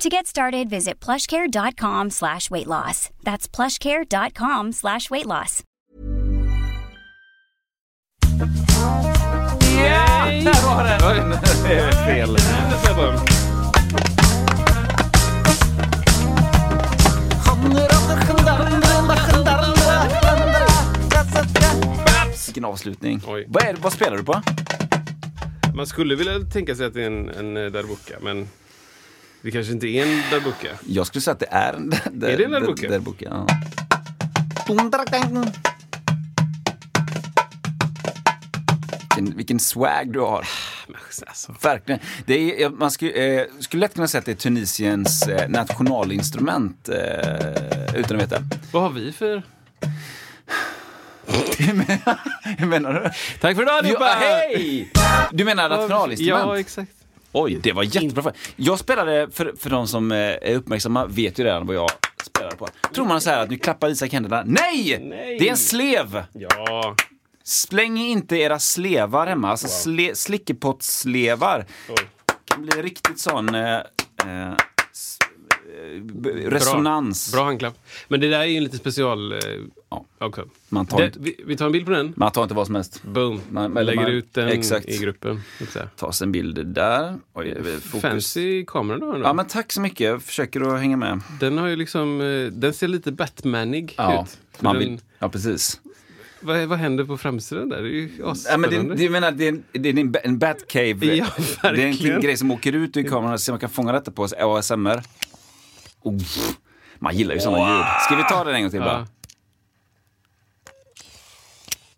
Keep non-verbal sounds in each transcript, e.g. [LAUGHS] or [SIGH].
To get started, visit plushcare.com slash weight loss. That's plushcare.com slash weight loss. Nej! Där var den! Det är fel. Vilken avslutning. Oj. Vad, är, vad spelar du på? Man skulle vilja tänka sig att det är en, en eh, darbuka, men det kanske inte är en darbuka. Jag skulle säga att det är en Är det en darbuka? darbuka, ja. Vilken, vilken swag du har. Men Alltså, Verkligen. Det är, man skulle, eh, skulle lätt kunna säga att det är Tunisiens eh, nationalinstrument eh, utan att veta. vad har vi för... [LAUGHS] Hur menar du? Tack för idag allihopa! Hej! Du menar nationalinstrument? Ja, exakt. Oj, det var jättebra. Jag spelade, för, för de som eh, är uppmärksamma vet ju redan vad jag spelar på. Tror man så här att nu klappar Isak händerna. Nej! Nej. Det är en slev! Ja. Släng inte era slevar hemma, alltså sle, slickepottsslevar. Oj. kan bli riktigt sån eh, eh, resonans. Bra handklapp. Men det där är ju en lite special... Eh, Ja. också. Man, tar Det, inte, vi, vi tar en bild på den. man tar inte vad som helst. Boom. Man- Man, lägger man- ut den exakt. i gruppen. Här. Tas en bild där. Oj, fokus. Fancy kamera du har. Ja, men tack så mycket. Jag försöker att hänga med. Den har ju liksom... Eh, den ser lite Batmanig Ja, ut. Man den, vill, ja precis. vad, vad händer på framsidan där? Det är ju Ja, men det, det, menar, det är en, det är en, en Batcave. [LAUGHS] Ja, det är en grej som åker ut ur kameran så man kan fånga detta på ASMR. Oh, man gillar ju sådana ljud. Ska vi ta den en gång till bara?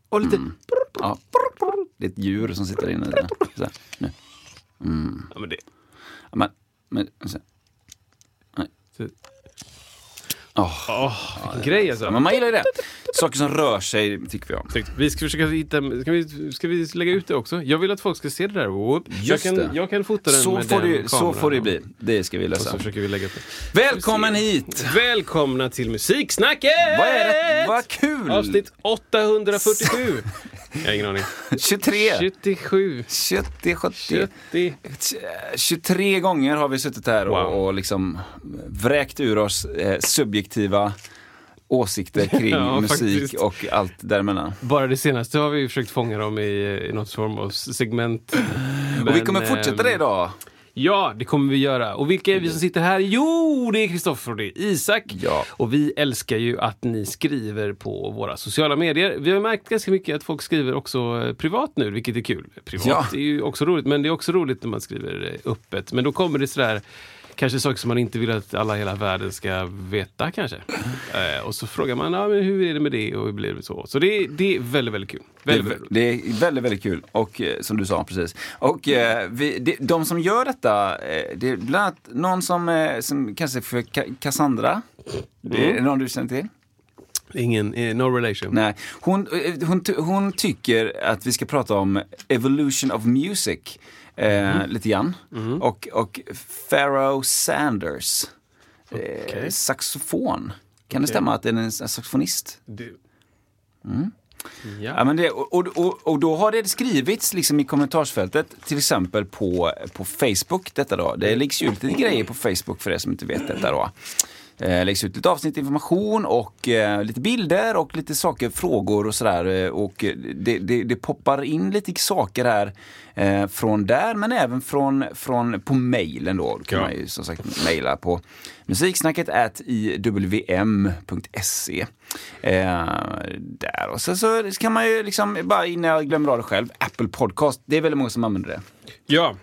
Och lite... Ja. Det är ett djur som sitter inne i den. Så här, nu. Ja, men det, Ja, Men, men, så. Nej. Så- Åh, vilken grej alltså. men man gillar ju det. Saker som rör sig tycker vi om. Vi ska försöka hitta, ska vi, ska vi lägga ut det också? Jag vill att folk ska se det där. Whoop. jag, Just kan, det. jag kan fota den Så med får, den det, så får det bli. Det ska vi Och så lösa. försöker vi lägga upp det. Välkommen hit! Välkomna till Musiksnacket! Vad är det? Vad kul! Avsnitt 847. [LAUGHS] jag har ingen aning. 23, 77. 70, 70. 70. 23 gånger har vi suttit här och, Wow. och liksom vräkt ur oss eh, subjektiva åsikter [LAUGHS] kring Ja, musik faktiskt. och allt däremellan. Bara det senaste har vi försökt fånga dem i, i något form av segment. och vi Men, kommer fortsätta det ehm, idag. Ja, det kommer vi göra. Och vilka är vi som sitter här? Jo, det är Kristoffer och det är Isak. Ja. Och vi älskar ju att ni skriver på våra sociala medier. Vi har märkt ganska mycket att folk skriver också eh, privat nu, vilket är kul. Privat Ja. är ju också roligt, men det är också roligt när man skriver eh, öppet. Men då kommer det sådär Kanske saker som man inte vill att alla i hela världen ska veta kanske. Eh, och så frågar man, ja, men hur är det med det och hur blir det så? Så det, det är väldigt, väldigt kul. Det är, Väldigt, roligt. det är väldigt, väldigt kul. Och eh, som du sa precis. Och eh, vi, det, de som gör detta, eh, det är bland annat någon som, eh, som sig för Cassandra. Det är det någon du känner till? Ingen, no relation. Nej, hon, hon, hon tycker att vi ska prata om evolution of music. Eh, Lite grann. Och, och Pharaoh Sanders. Eh, Okej. saxofon. Kan det Okej. stämma att det är en saxofonist? Det... Ja, Ja. men det, och, och, och, och då har det skrivits liksom i kommentarsfältet, till exempel på, på Facebook. Detta då. Det läggs ju ut lite grejer på Facebook för er som inte vet detta. Då. Eh, läggs ut lite avsnitt information och eh, lite bilder och lite saker, frågor och sådär. Eh, Och det, det, det poppar in lite saker här eh, från där men även från, från på mejlen då. Då kan Ja. man ju som sagt mejla på musiksnacket at iwm.se. Eh, där och så, så kan man ju liksom, bara innan jag glömmer av det själv, Apple Podcast. Det är väldigt många som använder det. Ja.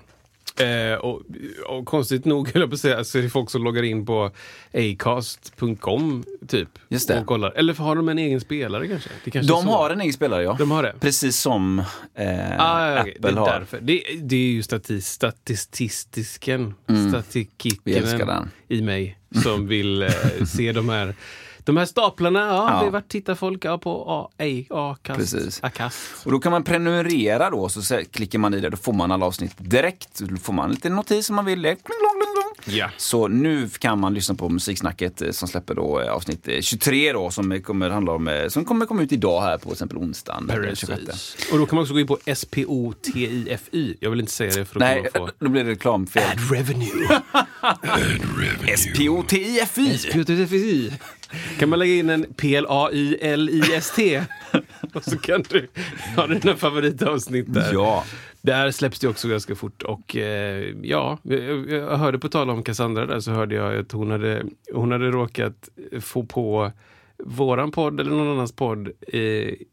Eh, och, och konstigt nog, [LAUGHS] höll jag på att säga, så är det folk som loggar in på acast.com typ. Just det. Och kollar. Eller har de en egen spelare kanske? Kanske De har en egen spelare ja. De har det? Precis som eh, Ah, ja, okej. Apple det har. Det, det är ju stati, statistisken, Vi älskar statistiken i mig som vill eh, se de här De här staplarna, ja, Ja. det har varit tittar folk ja, på A-kast, Precis. Och då kan man prenumerera då, så klickar man i det, då får man alla avsnitt direkt. Då får man en liten notis om man vill det. Ja. Så nu kan man lyssna på Musiksnacket eh, som släpper då eh, avsnitt eh, 23 då, som eh, kommer handla om, eh, som kommer komma ut idag här på till exempel onsdagen den 26. Precis. Och då kan man också gå in på S-P-O-T-I-F-Y. Jag vill inte säga det för då Nej, få... [LAUGHS] då blir det reklamfel. Ad revenue. [LAUGHS] S-P-O-T-I-F-Y! S-P-O-T-I-F-Y. Kan man lägga in en P-L-A-Y-L-I-S-T och så kan du ha dina favoritavsnitt där. Ja. Där släpps det också ganska fort och eh, ja, jag, jag hörde på tal om Cassandra där så hörde jag att hon hade, hon hade råkat få på våran podd eller någon annans podd eh,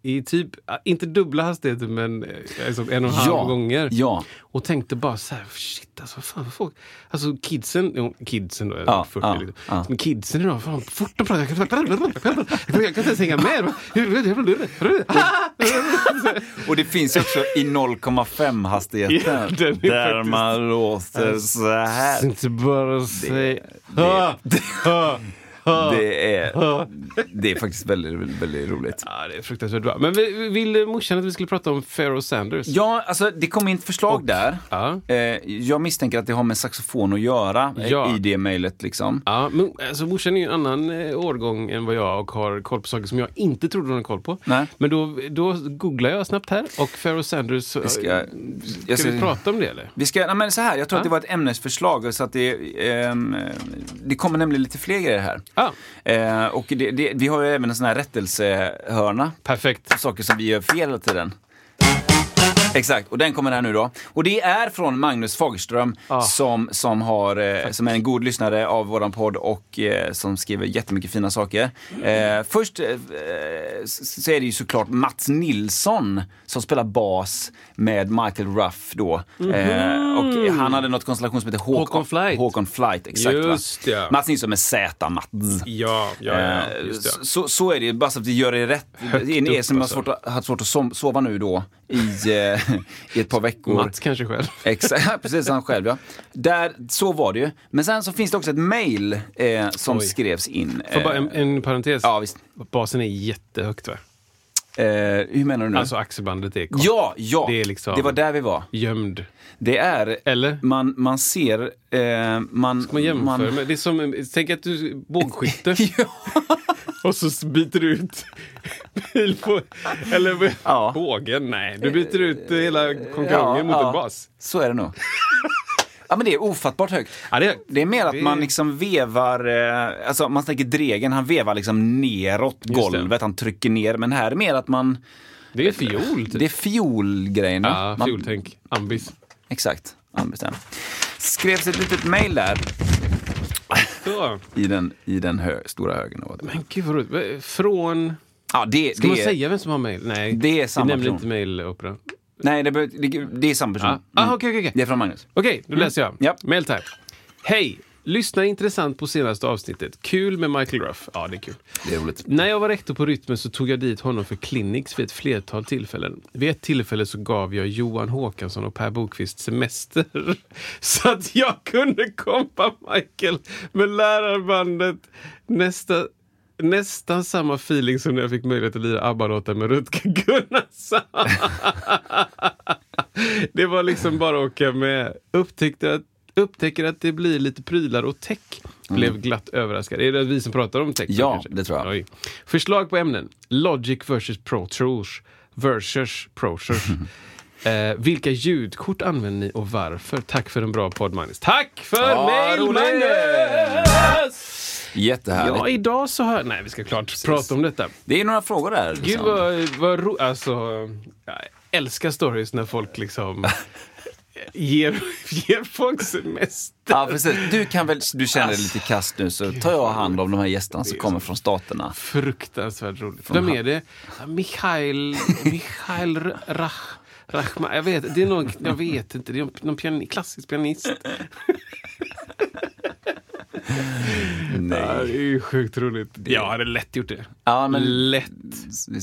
i typ, inte dubbla hastigheter men alltså en och en halv Ja. gånger. Ja. Och tänkte bara så här, shit alltså, fan vad folk, alltså kidsen, jo, kidsen då, jag Ja, 40 ja, liksom. ja. Men kidsen idag, fan fort de pratar, jag kan, jag kan inte ens hänga med. Och det finns också i 0,5 hastigheten. Ja, där man låter så här. Inte bara säga... det- Det är, [LAUGHS] det är faktiskt väldigt, väldigt, väldigt roligt. Ja, det är fruktansvärt bra. Men vi- vi- vill morsan att vi skulle prata om Pharaoh Sanders? Ja, alltså det kom in ett förslag där. Ja. Eh, jag misstänker att det har med saxofon att göra eh, Ja. i det mejlet liksom. Ja, men alltså morsan är ju en annan eh, årgång än vad jag och har koll på saker som jag inte trodde hon hade koll på. Nej. Men då, då googlar jag snabbt här och Pharaoh Sanders, ska, ska- ska, jag ska- vi prata om det eller? Vi ska, nej men så här, jag tror Ja. att det var ett ämnesförslag så att det, ehm, det kommer nämligen lite fler grejer här. Ja, Eh, och det, det, vi har ju även en sån här rättelsehörna, perfekt. saker som vi gör fel hela tiden. Exakt, och den kommer här nu då. Och det är från Magnus Fagerström Ah. som, som, har, eh, som är en god lyssnare av våran podd och eh, som skriver jättemycket fina saker. Eh, först eh, så är det ju såklart Mats Nilsson som spelar bas med Michael Ruff då. Eh, och han hade något konstellation som heter Håkon, Håkon Flight. Håkon Flight, exakt. Just ja. Mats Nilsson med Z, Mats. Ja, ja, ja, Eh, just det. så, så är det ju, bara så att vi gör det rätt. Högt [LAUGHS] Det är er upp, som har alltså. svårt att, haft svårt att sova nu då i, i ett par veckor. Mats kanske själv. [LAUGHS] Exakt, precis han själv ja. Där, så var det ju. Men sen så finns det också ett mail eh, som Oj. skrevs in. Får bara en, Eh, en parentes. ja, visst. Basen är jättehögt va? Eh, hur menar du nu? Alltså axelbandet är kort. ja, ja. Det är liksom- det var där vi var. gömd. Det är, Eller? man, man ser, eh, man... Man jämför med, det är som, tänk att du bågskytte [LAUGHS] och så byter du ut bil på, eller Ja. bågen, nej, du byter ut hela konkurrensen Ja, mot ja. en bas. Så är det nog. [LAUGHS] Ja men det är ofattbart högt. Ja, det, Det är mer att Det- man liksom vevar, eh, alltså man tänker Dregen, han vevar liksom neråt det. golvet, han trycker ner. Men här är mer att man, det är fiol. Typ. det är fiolgrejen. ja, fioltänk. Ambis. Exakt, anbestämt. Skrevs ett litet mail där Så. i den, i den hö, stora högen. det. Men gud vad roligt. Från... Ja, det, Ska det, man är- säga vem som har mejl? Nej, Det är samma vi nämner person. inte mejlopera. Nej, det, be- det, det är samma person. Ah, ah, okej, okej, okej. Det är från Magnus. Okej, då läser jag. Ja. Mail time. Hej! Lyssna intressant på senaste avsnittet. Kul med Michael Ruff. Ja, det är kul. Det är roligt. När jag var rektor på Rytmen så tog jag dit honom för clinics vid ett flertal tillfällen. Vid ett tillfälle så gav jag Johan Håkansson och Per Bokvist semester. [LAUGHS] Så att jag kunde kompa Michael med lärarbandet. Nästa, nästan samma feeling som när jag fick möjlighet att lira ABBA-låtar med Rutger Gunnarsson. Det var liksom bara att åka med. Upptäckte att upptäcker att det blir lite prylar och tech. Blev glatt överraskad. Är det vi som pratar om tech? Ja, kanske? det tror jag. Oj. Förslag på ämnen. Logic versus Pro Tools versus Pro Tools. [LAUGHS] Eh, vilka ljudkort använder ni och varför? Tack för en bra podd Magnus. Tack för Ja, mail. Magnus! Jättehärligt. Ja, idag så har... Nej, vi ska klart prata om detta. Det är några frågor där. Gud liksom. vad, vad ro... Alltså, jag älskar stories när folk liksom [LAUGHS] ger, ger folk semester. Ja, precis. Du kan väl, du känner dig Alltså, lite kast nu så tar jag hand om de här gästerna som kommer från staterna. Fruktansvärt roligt. Vem är det? Mikhail, Mikhail Rach, Rachman. Jag vet, det är någon, jag vet inte. Det är någon pian, klassisk pianist. Nej. Ja, det är ju sjukt roligt. Jag hade lätt gjort det. Ja, men Lätt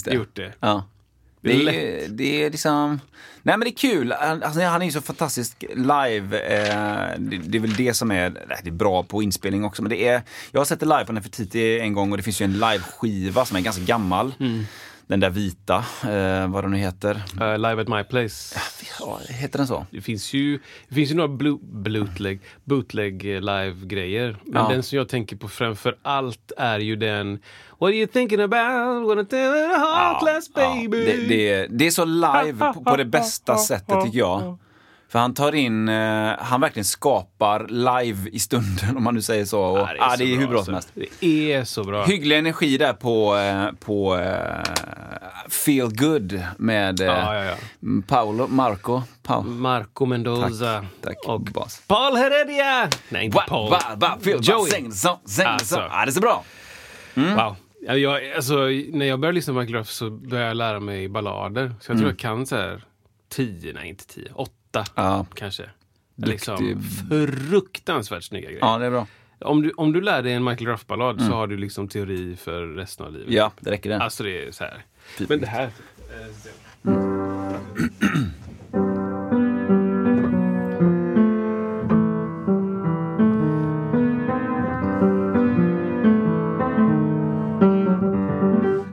det. gjort det. Ja. Det är, det är liksom... Nej men det är kul. Alltså, han är ju så fantastisk live. Eh, det, det, är väl det som är, det är bra på inspelning också. Men det är, jag har sett det live på Nefertiti en gång och det finns ju en live-skiva som är ganska gammal. Mm. Den där vita, eh, vad den nu heter. Uh, live at my place. Ja, heter den så? Det finns ju, det finns ju några blue, bootleg, bootleg live-grejer. Men ja. den som jag tänker på framför allt är ju den What are you thinking about? Wanna tell it a hard class baby? Ja, det, det, det, är så live på, på det bästa [LAUGHS] sättet tycker jag. För han tar in, eh, han verkligen skapar live i stunden [LAUGHS] om man nu säger så. Och, ja, det är, ah, det är hur bra som alltså. helst. Det är så bra. Hygglig energi där på, eh, på uh, Feel Good med uh, ja, ja, Paolo, Marco. Paul. Marco Mendoza. Tack, tack. Och Bas. Paul Heredia! Nej, inte Paul. Ba, ba, feel, Joey. Ba, säng, sång, säng, alltså. sång. Ah, det är så bra. Mm. Wow. Jag, alltså, när jag började lyssna på Michael Ruff så började jag lära mig ballader. Så jag tror mm. jag kan så här tio, nej inte tio, åtta åtta ja. kanske. Liksom, fruktansvärt snygga grejer. Ja, det är bra. Om du, om du lär dig en Michael Ruff-ballad mm. så har du liksom teori för resten av livet. Ja, det räcker det. Alltså det är så här. Fint. Men det här... Eh,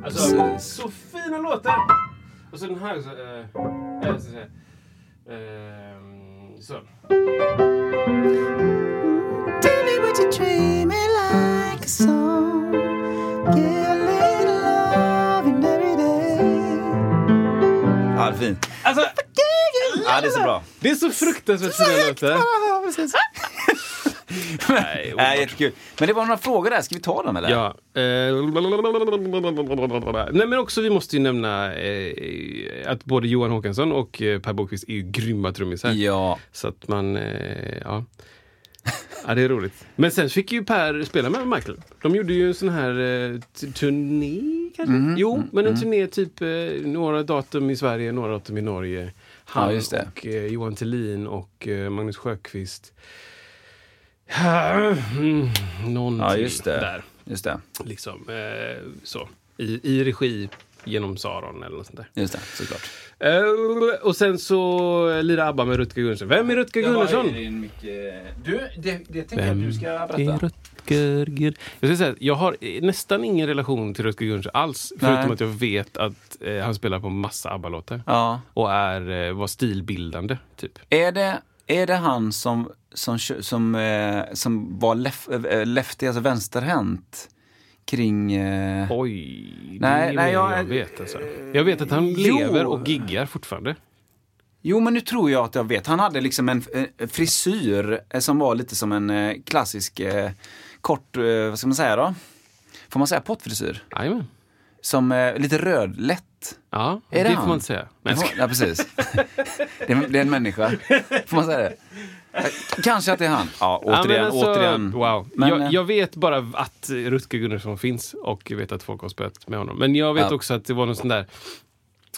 alltså, så, fina låtar! Och så den här så, äh, äh, så, så, Ehm, så. Tell me what you're dreaming like a song Get a little loving every day Ja, det är fint. Alltså, ja, det är så bra. Det är så fruktansvärt fina låtar. [LAUGHS] Nej, [LAUGHS] Nej, jättekul. Men det var några frågor där, ska vi ta dem eller? Ja. Eh, Nej men också vi måste ju nämna eh, att både Johan Håkansson och eh, Per Bokvist är ju grymma trummisar. Ja. Så att man, eh, ja. Ja, det är roligt. Men sen fick ju Per spela med Michael. De gjorde ju en sån här eh, turné kanske? Mm, jo, mm, men en mm. turné typ några datum i Sverige, några datum i Norge. Han ja, och Johan Tellin och Magnus Sjökvist. Mm, någonting ja, just det. där. Just det. Liksom, eh, så. I, I regi genom Saron eller något sånt där. Just det, såklart. Uh, och sen så lirar ABBA med Rutger Gunnarsson. Vem är Rutger Gunnarsson? Du, det, det tänker jag att du ska berätta. Är Rutger Gun... Jag ska säga jag har nästan ingen relation till Rutger Gunnarsson alls. Nej. Förutom att jag vet att eh, han spelar på massa ABBA-låtar. Ja. Och är, eh, var stilbildande, typ. Är det, är det han som, som, som, eh, som var lef, eh, lefty, alltså vänsterhänt? kring... Eh... Oj, nej, nej, jag, jag vet alltså. Jag vet att han jo. lever och giggar fortfarande. Jo, men nu tror jag att jag vet. Han hade liksom en frisyr eh, som var lite som en eh, klassisk eh, kort, vad ska man säga då? Får man säga pottfrisyr? Jajamän. Som lite rödlätt. Ja, är det, det får man inte säga. Men... Ja, precis. det, [LAUGHS] är, det är en människa. Får man säga det? Kanske att det är han. Ja, återigen. Ja, alltså, återigen. Wow. Men, jag, eh, jag, vet bara att Rutger Gunnarsson finns och jag vet att folk har spelat med honom. Men jag vet ja. också att det var någon sån där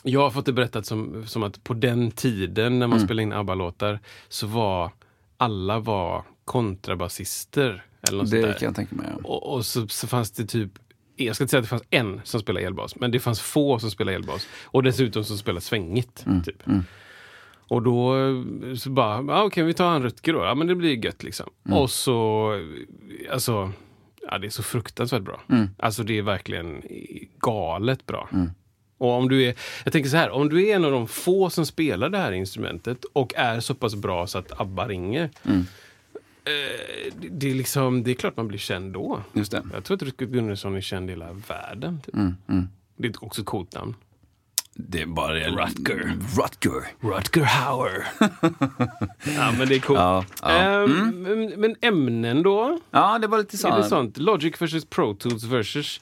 jag har fått det berättat som, som att på den tiden när man mm. spelade in ABBA-låtar så var alla var kontrabasister. Eller något det kan jag tänka mig. Ja. Och, och så, så, fanns det typ jag ska inte säga att det fanns en som spelade elbas, men det fanns få som spelade elbas. Och dessutom som spelade svängigt. Mm. Typ. Mm. Och då så bara, ah, okej okay, vi tar han Rutger då. Ja men det blir gött liksom. Mm. Och så, alltså, ja det är så fruktansvärt bra. Mm. Alltså det är verkligen galet bra. Mm. Och om du är, jag tänker så här, om du är en av de få som spelar det här instrumentet och är så pass bra så att ABBA ringer. Mm. Eh, det, är liksom, det är klart man blir känd då. Just det. Jag tror att Rutger Gunnarsson är känd i hela världen. Typ. Mm, mm. Det är också ett coolt namn. Det är bara det. Rutger. Rutger. Rutger Hauer. [LAUGHS] ja, men det är coolt. Ja, ja. Ehm, mm. Men ämnen då? Ja, det var lite sånt. Är det sånt? Logic versus Pro Tools versus...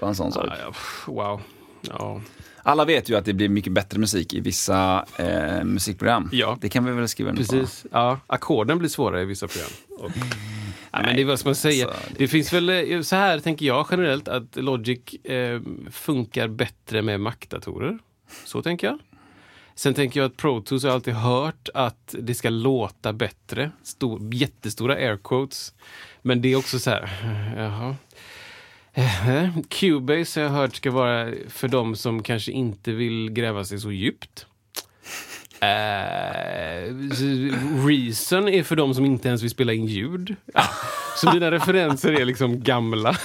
Bara en sån sak. Ja, wow. Ja. Alla vet ju att det blir mycket bättre musik i vissa eh, musikprogram. Ja. Det kan vi väl skriva under Precis. på. Ja, ackorden blir svårare i vissa program. Och... Ja, men det är vad ska man säga. Det finns väl eh, så här tänker jag generellt att Logic eh, funkar bättre med Mac-datorer. Så tänker jag. Sen tänker jag att Pro Tools har alltid hört att det ska låta bättre. Stor, jättestora air quotes. Men det är också så här, jaha. Eh, Cubase har jag hört ska vara för de som kanske inte vill gräva sig så djupt. Eh, Reason är för de som inte ens vill spela in ljud. [LAUGHS] Så mina referenser är liksom gamla, [LAUGHS]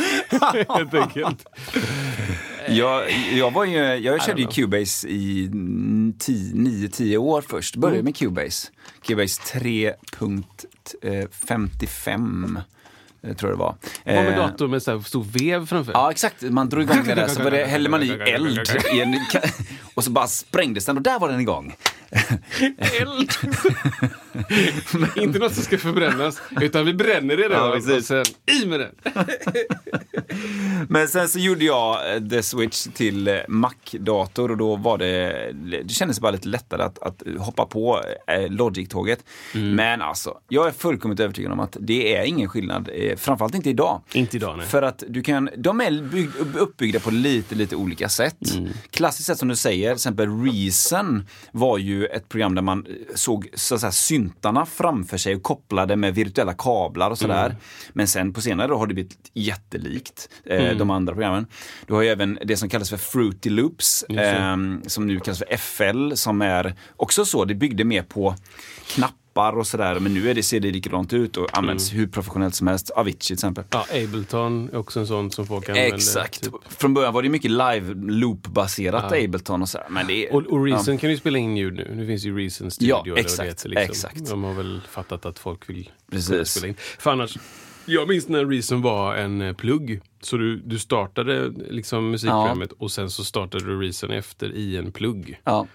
helt enkelt. Jag, jag, var ju, jag körde ju Cubase i 9-10 år först. Började med Cubase. Cubase 3.55 eh, tror jag det var. Var med dator med så stor vev framför? Ja, exakt. Man drog igång den där, så det, hällde man i eld i en, och så bara sprängdes den och där var den igång. [LAUGHS] Eld! Inte något som ska förbrännas, utan vi bränner det redan ja, och sen i med den. [LAUGHS] Men sen så gjorde jag eh, the switch till eh, Mac-dator och då var det, det kändes bara lite lättare att, att hoppa på eh, Logic-tåget. Mm. Men alltså, jag är fullkomligt övertygad om att det är ingen skillnad, framförallt inte idag. Inte idag, nej. För att du kan, de är bygg, uppbyggda på lite, lite olika sätt. Mm. Klassiskt sett som du säger, till exempel Reason var ju ett program där man såg så att säga, syntarna framför sig och kopplade med virtuella kablar och sådär. Mm. Men sen på senare år har det blivit jättelikt eh, mm. de andra programmen. Du har ju även det som kallas för Fruity Loops, eh, som nu kallas för FL, som är också så, det byggde mer på knappar appar och sådär. Men nu är det, ser det likadant ut och används mm. hur professionellt som helst. Avicii till exempel. Ja, Ableton är också en sån som folk använder. Exakt. Typ. Från början var det mycket live loop-baserat ja. Ableton och så. Men det, och, och Reason ja. kan ju spela in ljud nu. Nu finns ju Reason Studio. Ja, exakt. Heter, liksom. exakt. De har väl fattat att folk vill Precis. spela in. För annars, jag minns när Reason var en eh, plugg. Så du, du startade liksom musikprogrammet ja. och sen så startade du Reason efter i en plugg. Ja.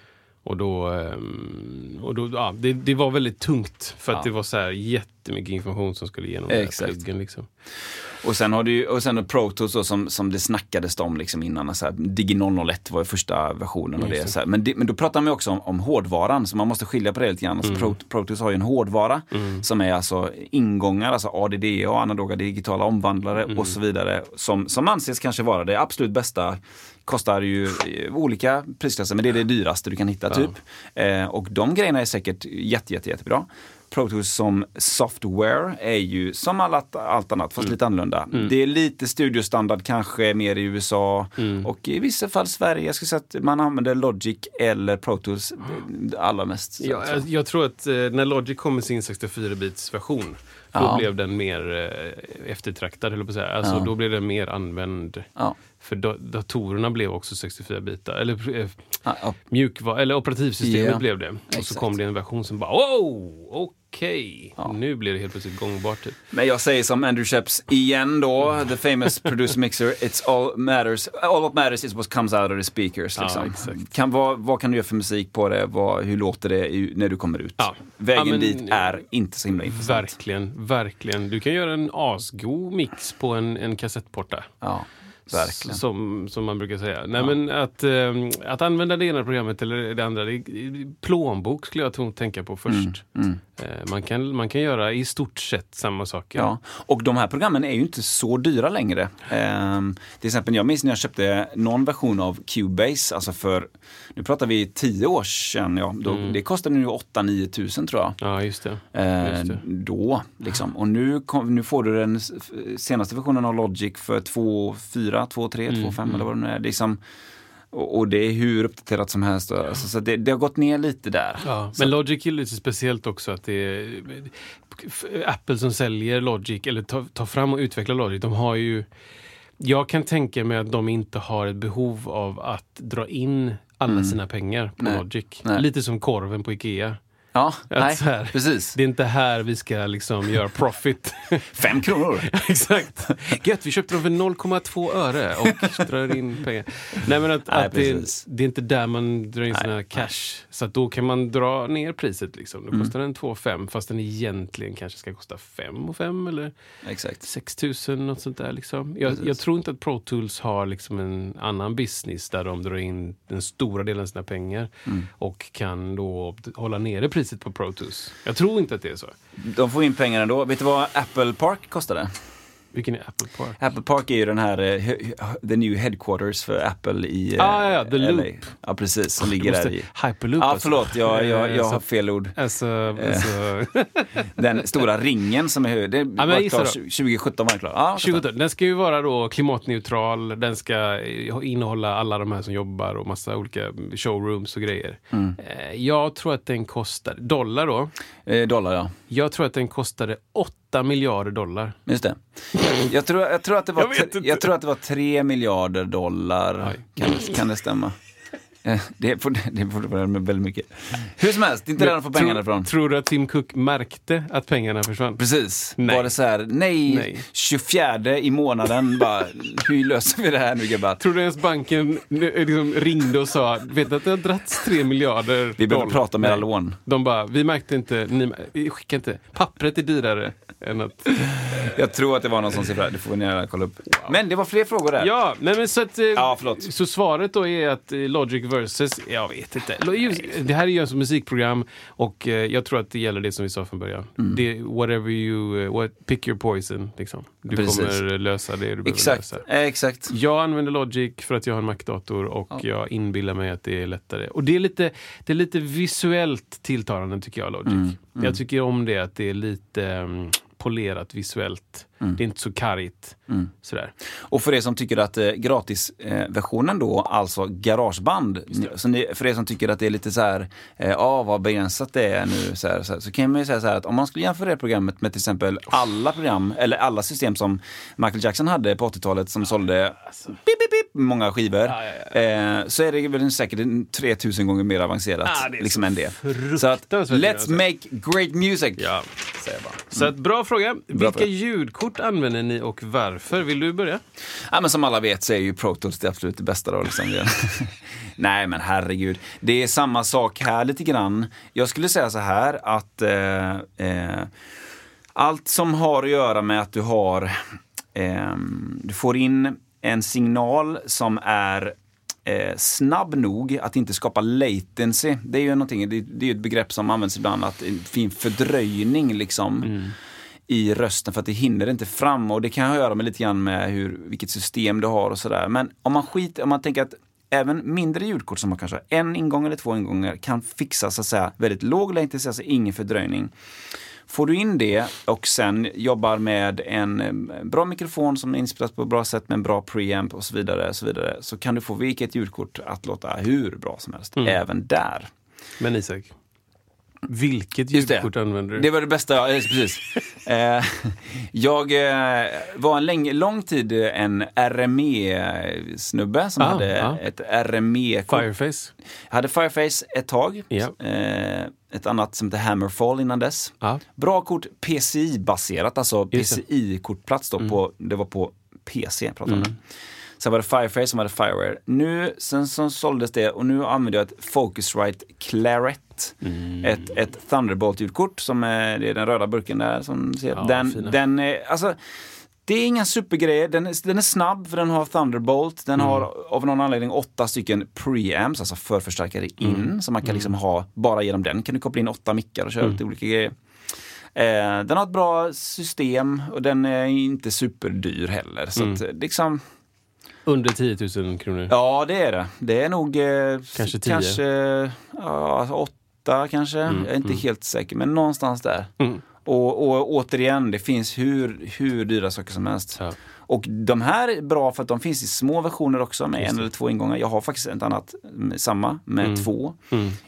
Och då, ehm, och då ja, det, det var väldigt tungt för att ja. det var så här jättemycket information som skulle Exakt. pluggen. Liksom. Och sen har du och sen Protos då, som, som det snackades om liksom innan. Så här, Digi 001 var ju första versionen av det. Så här. Men, det, men då pratar man också om, om hårdvaran, så man måste skilja på det lite grann. Alltså, mm. Pro, Protos har ju en hårdvara mm. som är alltså ingångar, alltså ADD och analoga digitala omvandlare mm. och så vidare. Som, som anses kanske vara det absolut bästa kostar ju eh, olika prisklasser, men det är det dyraste du kan hitta typ. Eh, och de grejerna är säkert jätte, jätte, jättebra. Pro Tools som software är ju som allt, allt annat, fast mm. lite annorlunda. Mm. Det är lite studiostandard kanske mer i USA mm. och i vissa fall Sverige. Jag skulle säga att man använder Logic eller Pro Tools allra mest. Ja, jag, jag, tror att eh, när Logic kom med sin 64-bits version då ja. blev den mer eh, eftertraktad, höll på att säga. Alltså, ja. Då blev den mer använd. Ja. För datorerna blev också 64 bitar. Eller, eh, ja, mjukvar, eller operativsystemet yeah. blev det. Och Exakt. så kom det en version som bara wow, okej, okay. ja. nu blir det helt plötsligt gångbart. Typ. Men jag säger som Andrew Sheps igen då, the famous producer mixer, it's all matters, all what matters is what comes out of the speakers. Liksom. Ja, kan, vad, vad, kan du göra för musik på det? Vad, hur låter det när du kommer ut? Ja. Vägen men, dit är inte så himla intressant. Verkligen, verkligen. Du kan göra en asgo mix på en, en kassettporta. Ja. Verkligen. Som, som man brukar säga. Nej, ja. men att, äh, att använda det ena programmet eller det andra, det, plånbok skulle jag tänka på först. Mm, mm. Äh, man, kan, man kan göra i stort sett samma saker. Ja. Och de här programmen är ju inte så dyra längre. Äh, till exempel, jag minns när jag köpte någon version av Cubase, alltså för, nu pratar vi tio år sedan, ja, då, mm. det kostade nu 8-9 tusen tror jag. Ja, just det. Eh, just det. Då, liksom. Och nu, kom, nu får du den senaste versionen av Logic för 2 4 2, 3, 2, 5 eller vad det nu är. Liksom, och, och, det är hur uppdaterat som helst. Ja. Alltså, så det, det, har gått ner lite där. Ja, men Logic är lite speciellt också att det är Apple som säljer Logic eller tar, tar fram och utvecklar Logic. De har ju jag kan tänka mig att de inte har ett behov av att dra in alla mm. sina pengar på Nej. Logic. Nej. Lite som korven på Ikea. Ja, nej, här, precis. Det är inte här vi ska liksom göra profit. [LAUGHS] Fem kronor! [LAUGHS] Exakt! Gött, vi köpte dem för 0,2 öre och [LAUGHS] drar in pengar. Nej men att, nej, att det, det, är inte där man drar in sina cash. Så att då kan man dra ner priset. Liksom. Då mm. kostar den 2,5 fast den egentligen kanske ska kosta 5 5 eller Exakt. 6 000 något sånt där. Liksom. Jag, jag, tror inte att Pro Tools har liksom en annan business där de drar in den stora delen av sina pengar mm. och kan då hålla nere priset priset på Pro Tools. Jag tror inte att det är så. De får in pengar ändå. Vet du vad Apple Park kostade? Vilken är Apple Park? Apple Park är ju den här, uh, the new headquarters för Apple i ah, ja, ja, The LA. Loop. Ja, precis. Som ligger där i. Hyperloop Ja, alltså. förlåt. Jag, jag, Eh, jag [LAUGHS] så- har fel ord. Alltså, Eh. alltså [LAUGHS] Den stora ringen som är. Det jag var klar, då. 2017 var den klar. Ja, 20, den ska ju vara då klimatneutral, den ska eh, innehålla alla de här som jobbar och massa olika showrooms och grejer. Mm. Eh, Jag tror att den kostar, dollar då, Eh, dollar, ja. jag tror att den kostade 8 miljarder dollar. Just det. Jag tror, jag tror, att, det var Jag tre- jag tror att det var 3 miljarder dollar. Kan, kan det stämma? Eh, [LAUGHS] Det får [LAUGHS] det får vara väldigt mycket. Hur som helst, inte där de får pengarna tror, ifrån. Tror du att Tim Cook märkte att pengarna försvann? Precis. Nej. Var det så här, nej, Nej. 24 i månaden, [LAUGHS] bara, hur löser vi det här nu gubbar? Tror du ens banken eh, liksom ringde och sa, vet du att det har dragits 3 miljarder Vi behöver dollar?" prata med era lån. De bara, vi märkte inte, ni, vi skickar inte. Pappret är dyrare än att... Jag tror att det var någon sån siffra, det får ni gärna kolla upp. Men det var fler frågor där. Ja, nej men så att... eh, Ja, förlåt. Så svaret då är att eh, Logic versus, jag vet inte. Det här är ju ett musikprogram och eh, jag tror att det gäller det som vi sa från början. Mm. Det, whatever you, eh, what, pick your poison liksom. Du Precis. kommer lösa det du behöver Exakt, lösa. eh, exakt. Jag använder Logic för att jag har en Mac-dator och jag inbillar mig att det är lättare. Och det är lite, det är lite visuellt tilltalande tycker jag, Logic. Mm, Jag tycker om det, att det är lite mm, polerat visuellt. Det är inte så kargt. Mm. Sådär. Och för er som tycker att eh, gratisversionen då, alltså Garageband, så ni, för er som tycker att det är lite så här, eh, ja vad begränsat det är nu, så, här, så, här, så kan man ju säga så här att om man skulle jämföra det programmet med till exempel alla program, eller alla system som Michael Jackson hade på 80-talet som sålde pip, pip, pip, många skivor, Eh, så är det väl säkert en 3000 gånger mer avancerat Ja, det liksom än det. Så att, let's alltså. make great music! Ja. Säger jag bara. Så att, bra fråga. Vilka fråga. ljudkort använder ni och varför? Vill du börja? Ja, men som alla vet så är ju Pro Tools det absolut det bästa. Då, liksom. [LAUGHS] Nej, men herregud. Det är samma sak här lite grann. Jag skulle säga så här att eh, eh, allt som har att göra med att du har eh, du får in en signal som är eh, snabb nog att inte skapa latency. Det är ju någonting, det, det är ett begrepp som används ibland, att en fin fördröjning liksom i rösten för att det hinner inte fram och det kan ha att göra med lite grann med hur, vilket system du har och sådär. Men om man skiter, om man tänker att även mindre ljudkort som har kanske en ingång eller två ingångar kan fixa så att säga väldigt låg latency, alltså ingen fördröjning. Får du in det och sen jobbar med en eh, bra mikrofon som inspelas på ett bra sätt med en bra preamp och så vidare, och så vidare så kan du få vilket ljudkort att låta hur bra som helst. Även där. Men Isak, vilket ljudkort använder du? Det var det bästa, ja, precis. [LAUGHS] eh, jag eh, var en länge, lång tid en RME-snubbe som Ah, hade ah. ett RME-kort. Fireface? Jag hade Fireface ett tag. Eh, ett annat som heter Hammerfall innan dess. Ja. Bra kort, PCI-baserat, alltså. PCI-kortplats då, på, det var på PC. Pratar det. Sen var det Fireface som hade Fireware. Nu, sen så såldes det och nu använder jag ett Focusrite Claret. Ett, ett Thunderbolt-ljudkort som är, det är den röda burken där som ser. Ja, den, fina. den är, alltså, det är inga supergrejer. Den är, den är snabb för den har Thunderbolt. Den har av någon anledning åtta stycken preamps, alltså förförstärkare in. Så man kan liksom ha, bara genom den kan du koppla in åtta mickar och köra lite olika grejer. Eh, den har ett bra system och den är inte superdyr heller. Så att, liksom, Under 10 000 kronor? Ja, det är det. Det är nog eh, Kanske tio. kanske ja, alltså åtta kanske. Jag är inte helt säker, men någonstans där. Mm. Och, och återigen, det finns hur, hur dyra saker som helst. Ja. Och de här är bra för att de finns i små versioner också med en eller två ingångar. Jag har faktiskt ett annat, samma, med två.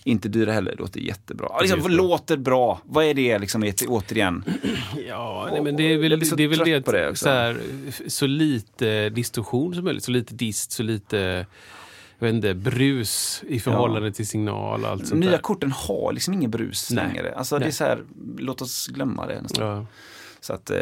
Inte dyra heller, det låter jättebra. Liksom, Mm. jättebra. låter bra. Vad är det liksom, återigen? Ja, nej, men det är väl så det, är väl det, det så, här, så lite distorsion som möjligt, så lite dist, så lite jag vet inte, brus i förhållande till signal och allt sånt Nya där. korten har liksom ingen brus Nej. längre. Alltså det är Nej. så här, låt oss glömma det nästan. Ja. Så att, eh,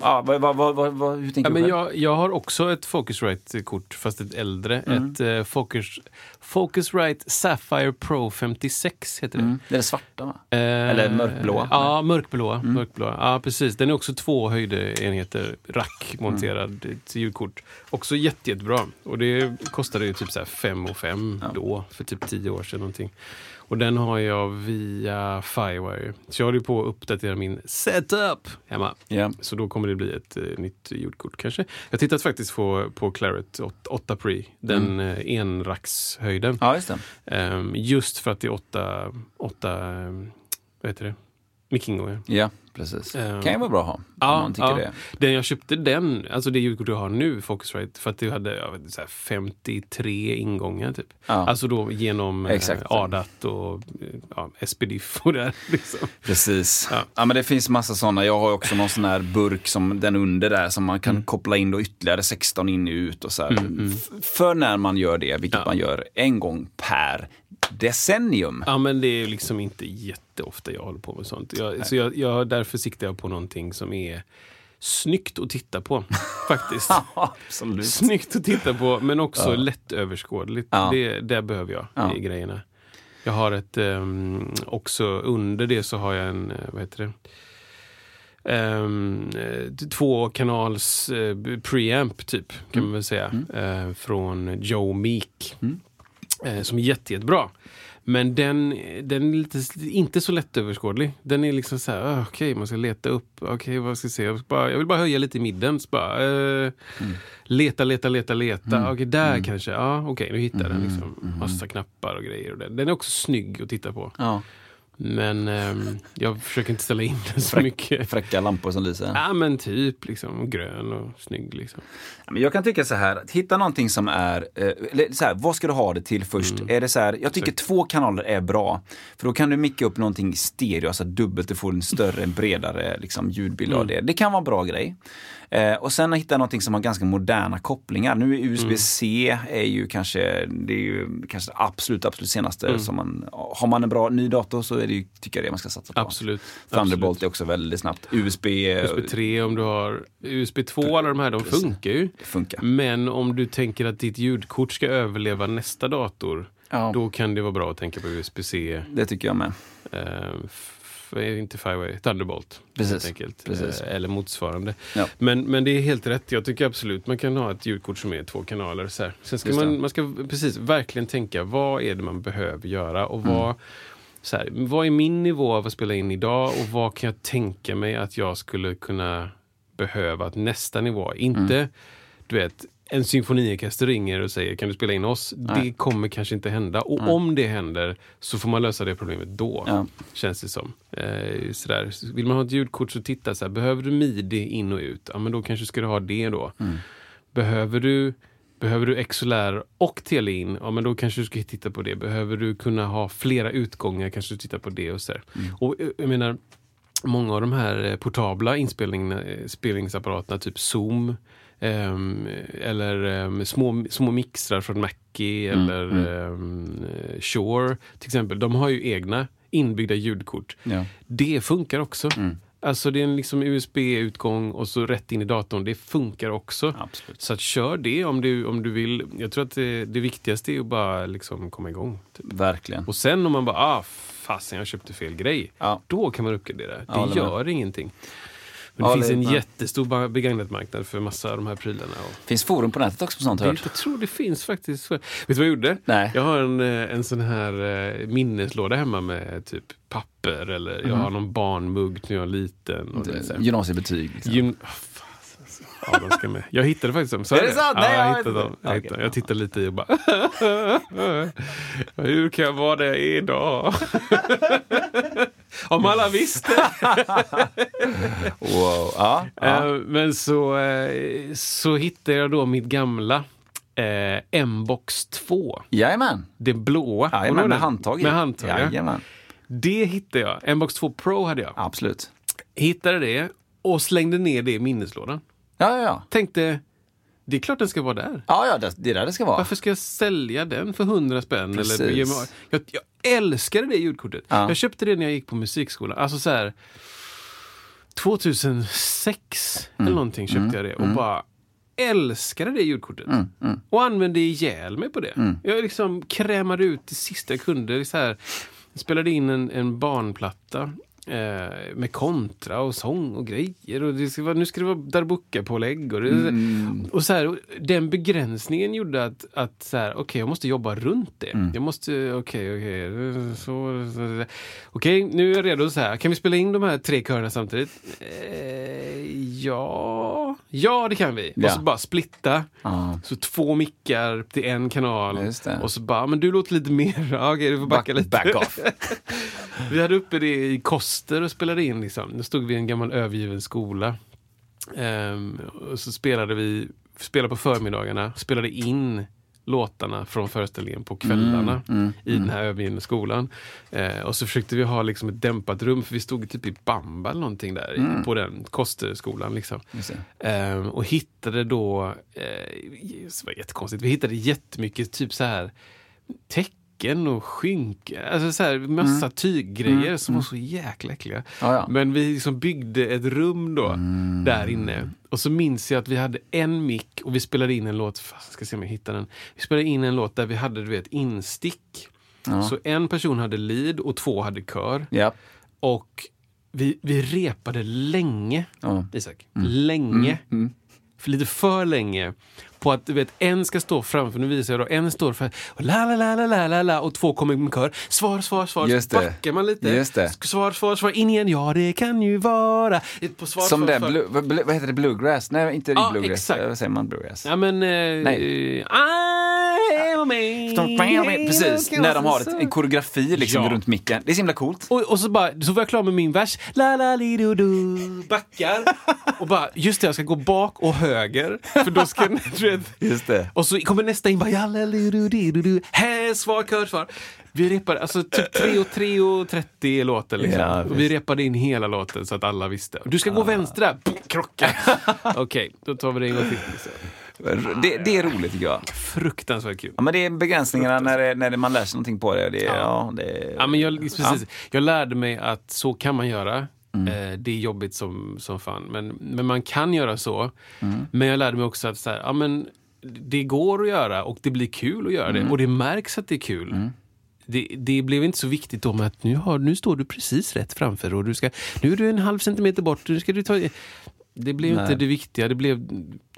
ja, vad, vad, vad, hur tänker Ja, du men jag, jag har också ett Focusrite-kort, fast ett äldre. Mm. Ett eh, Focus, Focusrite Sapphire Pro 56 heter det. Mm. Det är det svarta va? Eh, Eller mörkblåa. Ja, mörkblåa. Mm. mörkblåa. Ja, precis. Den är också två höjdeenheter rackmonterad Mm. till ljudkort. Också jätte, jättebra. Och det kostade ju typ så här fem och fem då, för typ tio år sedan någonting. Och den har jag via Firewire. Så jag håller på att uppdatera min setup hemma. Ja. Så då kommer det bli ett eh, nytt ljudkort kanske. Jag tittat faktiskt på, på Claret 8 Pre, den mm. enrackshöjden. Ja, just. Ehm, just för att det är åtta, åtta ehm, vad heter det? Mickingångar. Ja, precis. Ehm, kan ju vara bra att ha. Ja, om man tycker ja. det. Den jag köpte den, alltså det ljudkort jag har nu, Focusrite, för att det hade jag vet, inte, så här 53 ingångar typ. Ja. Alltså då genom eh, Exakt. ADAT och eh, ja, SPDIF och det där. [LAUGHS] Liksom. Precis. Ja. Ja. men det finns massa sådana. Jag har också någon sån här burk som den under där som man kan Mm. koppla in då ytterligare 16 in och ut och så här. F- För när man gör det, vilket man gör en gång per decennium. Ja, men det är liksom inte jätteofta jag håller på med sånt. Jag, så jag, jag, därför siktar jag på någonting som är snyggt att titta på, [LAUGHS] faktiskt. Absolut. Snyggt att titta på, men också lättöverskådligt. Ja. Det, det behöver jag Ja. i grejerna. Jag har ett, ehm, också under det så har jag en, eh, vad heter det? Um, två kanals eh, preamp typ, kan man väl säga. eh, från Joe Meek. Eh, som är jätte, jättebra. Men den, den är lite, inte så lättöverskådlig. Den är liksom så här, ah, okej, man ska leta upp, okej, vad ska jag se? Jag, bara, jag vill bara höja lite i midden. Så bara, eh, Leta, leta, leta, leta. Okej, där kanske. Ja, okej, nu hittar jag den. Liksom. Massa knappar och grejer. Och den. den är också snygg att titta på. Ja. Men ehm, jag försöker inte ställa in den så Fräck- mycket. Fräcka lampor som lyser. Ja, men typ liksom grön och snygg. Liksom. Men jag kan tycka så här, att hitta någonting som är, eh, så här, vad ska du ha det till först? Mm. Är det så här, jag tycker två kanaler är bra. För då kan du micka upp någonting stereo, alltså dubbelt, du får en större, en bredare liksom, ljudbild Mm. av det. Det kan vara en bra grej. Eh, och sen hitta någonting som har ganska moderna kopplingar. Nu är USB-C är ju kanske, det är ju kanske det absolut, absolut senaste. Mm. Som man, har man en bra ny dator så är det ju, tycker jag det man ska satsa på. Absolut. Thunderbolt Absolut. är också väldigt snabbt. USB, USB 3 om du har USB 2, alla de här, de funkar ju. Funkar. Men om du tänker att ditt ljudkort ska överleva nästa dator, Ja. då kan det vara bra att tänka på USB-C. Det tycker jag med. F- inte Fireway, Thunderbolt. Precis, precis. Eh, eller motsvarande. Ja. Men, men det är helt rätt. Jag tycker absolut man kan ha ett ljudkort som är två kanaler. Så här. Sen ska det. man, man ska precis verkligen tänka, vad är det man behöver göra? Och vad, Mm. så här, vad är min nivå av att spela in idag? Och vad kan jag tänka mig att jag skulle kunna behöva att nästa nivå? Inte, Mm. Du vet, en symfoniorkester ringer och säger kan du spela in oss? Det kommer kanske inte hända. Och om det händer så får man lösa det problemet då. Ja. Känns det som. Eh, sådär. Vill man ha ett ljudkort så titta så här, behöver du midi in och ut? Ja men då kanske ska du ha det då. Behöver du Behöver du XLR och Tele-in, ja men då kanske du ska titta på det. Behöver du kunna ha flera utgångar, kanske du tittar på det och så. där. Och eh, jag menar, många av de här eh, portabla inspelningarna, eh, typ Zoom, ehm, eller ehm, små, små mixrar från Mackie eller ehm, eh, Shure till exempel. De har ju egna inbyggda ljudkort. Ja. Det funkar också. Alltså det är en liksom USB-utgång och så rätt in i datorn. Det funkar också. Absolut. Så att kör det om du, om du vill. Jag tror att det, det viktigaste är att bara liksom komma igång. Typ. Verkligen. Och sen om man bara, ah fasen jag köpte fel grej. Ja. Då kan man uppgradera. Ja, Det håller med. gör ingenting. Men det Ja, finns det- en ja. jättestor begagnatmarknad för massa av de här prylarna. Och Finns forum på nätet också på sånt det, hört? jag tror det finns faktiskt. Vet du vad jag gjorde? Nej. Jag har en, eh, en sån här eh, minneslåda hemma med typ papper eller Mhm. jag har någon barnmugg när jag var liten. Och det, är här. Gymnasiebetyg. Liksom. Gym... Oh. Ja, de ska med. Jag hittade faktiskt dem. Sa Är jag det sant? Ja, Nej, jag jag, hittade dem. Jag, hittade, ja. jag tittade lite i och bara... Hur kan jag vara det idag? [LAUGHS] Om alla visste. Wow. Ja, ja. Eh, Men så, eh, så hittade jag då mitt gamla eh, M-box 2. Jajamän. Det blåa. Jajamän, med handtag. Med handtag, ja. Jajamän. Det hittade jag. M-box 2 Pro hade jag. Absolut. Hittade det och slängde ner det i minneslådan. Ja, ja. Tänkte, det är klart den ska vara där. Ja, ja det, det är där det ska vara. Varför ska jag sälja den för 100 spänn? Precis. Eller, jag, jag älskade det ljudkortet. Ja. Jag köpte det när jag gick på musikskolan. Alltså så här, 2006 Mm. eller någonting köpte jag det och bara älskade det ljudkortet. Mm, Och använde ihjäl mig på det. Jag liksom krämade ut det sista jag kunde. Så här, jag spelade in en, en barnplatta med kontra och sång och grejer. Och det ska vara, nu ska det vara darbuka-pålägg. Och, det, Mm. och så här, och den begränsningen gjorde att, att så här, okej, jag måste jobba runt det. Mm. Jag måste, okej, okej. så, så, Okej, nu är jag redo. Så här. Kan vi spela in de här tre körerna samtidigt? Eh, ja, ja det kan vi. Ja. Och så bara splitta. Ja. Så två mickar till en kanal. Och så bara, men du låter lite mer. [LAUGHS] Okej, du får backa Back- lite. back off. [LAUGHS] vi hade uppe det i Koster och spelade in. Liksom. Då stod vi i en gammal övergiven skola. Ehm, och så spelade vi spelade på förmiddagarna, spelade in låtarna från föreställningen på kvällarna Mm, i den här övergivna skolan. Eh, och så försökte vi ha liksom ett dämpat rum, för vi stod typ i Bamba eller någonting där Mm. på den Kosterskolan. Liksom. Ehm, och hittade då, eh, det var jättekonstigt, vi hittade jättemycket typ så här tecken och skynken, alltså så här massa tyggrejer som var så jäkla äckliga. Ja, ja. Men vi liksom byggde ett rum då, där inne. Och så minns jag att vi hade en mick och vi spelade in en låt, jag ska se om jag hittar den. Vi spelade in en låt där vi hade du vet, instick. Ja. Så en person hade lead och två hade kör. Ja. Och vi, vi repade länge, Ja. Isak. Länge. Mm. För lite för länge. På att du vet, en ska stå framför, nu visar jag då, en står för och la la la la la la la och två kommer med kör. Svar, svar, svar. Just det. backar man lite. Just det. Svar, svar, svar. In igen. Ja, det kan ju vara. På svar, Som svar, den, svar. blue, vad, heter det, bluegrass? Nej, inte Ja, bluegrass. exakt. Vad säger man, bluegrass? Ja, men... Eh, Nej. I am a- Precis, när de har ett, en koreografi liksom Ja. runt micken. Det är så himla coolt. Och, och så, bara, så var jag klar med min vers. La la li du du Backar. [LAUGHS] Och bara, just det, jag ska gå bak och höger. För då ska [LAUGHS] Just det. Och så kommer nästa in bara ja, la, li, du, di, du, du. Här, svar, kör, svar. Vi repade, alltså typ 3 och 3 och 30 i låten liksom. Ja, och vi repade in hela låten så att alla visste. Du ska gå vänster där, krocka. [LAUGHS] Okej, då tar vi det en gång till. Det, det är roligt tycker jag. Fruktansvärt kul. Ja, men det är begränsningarna när, det, när det, man lär sig någonting på det. det är, ja. det Ja, men jag, precis, jag lärde mig att så kan man göra. Eh, det är jobbigt som, som fan. Men, men man kan göra så. Men jag lärde mig också att så här, ja, men, det går att göra och det blir kul att göra det. Och det märks att det är kul. Det, det blev inte så viktigt då med att nu, har, nu står du precis rätt framför och du ska, nu är du en halv centimeter bort. Nu ska du ta, det blev Nej. inte det viktiga. Det blev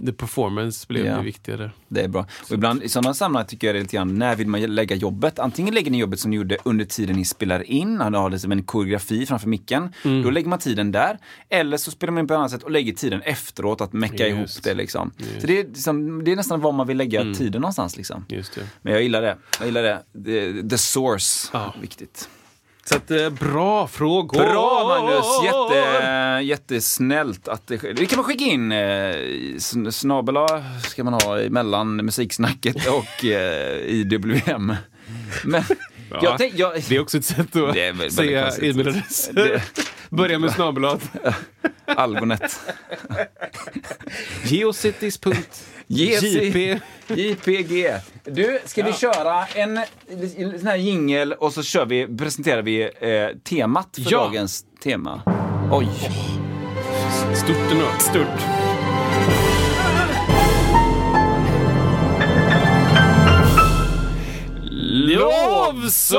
the performance blev Ja. det viktigare. Det är bra. Och ibland i sådana sammanhang tycker jag det är lite grann, när vill man lägga jobbet? Antingen lägger ni jobbet som ni gjorde under tiden ni spelar in, och har liksom en koreografi framför micken. Mm. Då lägger man tiden där. Eller så spelar man in på ett annat sätt och läger tiden efteråt, att mecka Just. ihop det liksom. Så det är, liksom, det är nästan var man vill lägga Mm. tiden någonstans liksom. Men jag gillar det. Jag gillar det. The, the source. Ja. Viktigt. Så att, eh, bra frågor! Bra Magnus! Jätte, jättesnällt att det sker. Det kan man skicka in. Eh, snabela ska man ha mellan musiksnacket och eh, IWM. Men Ja, tänk, jag, Det är också ett sätt att Det är säga e-mailadress. Börja med snabelat. [LAUGHS] Algonet. Geocities.jp. [LAUGHS] JPG. Du, ska vi köra en, en sån här jingel och så kör vi, presenterar vi eh, temat för Ja. dagens tema. Oj. Stort ändå. Stort. Lovsång!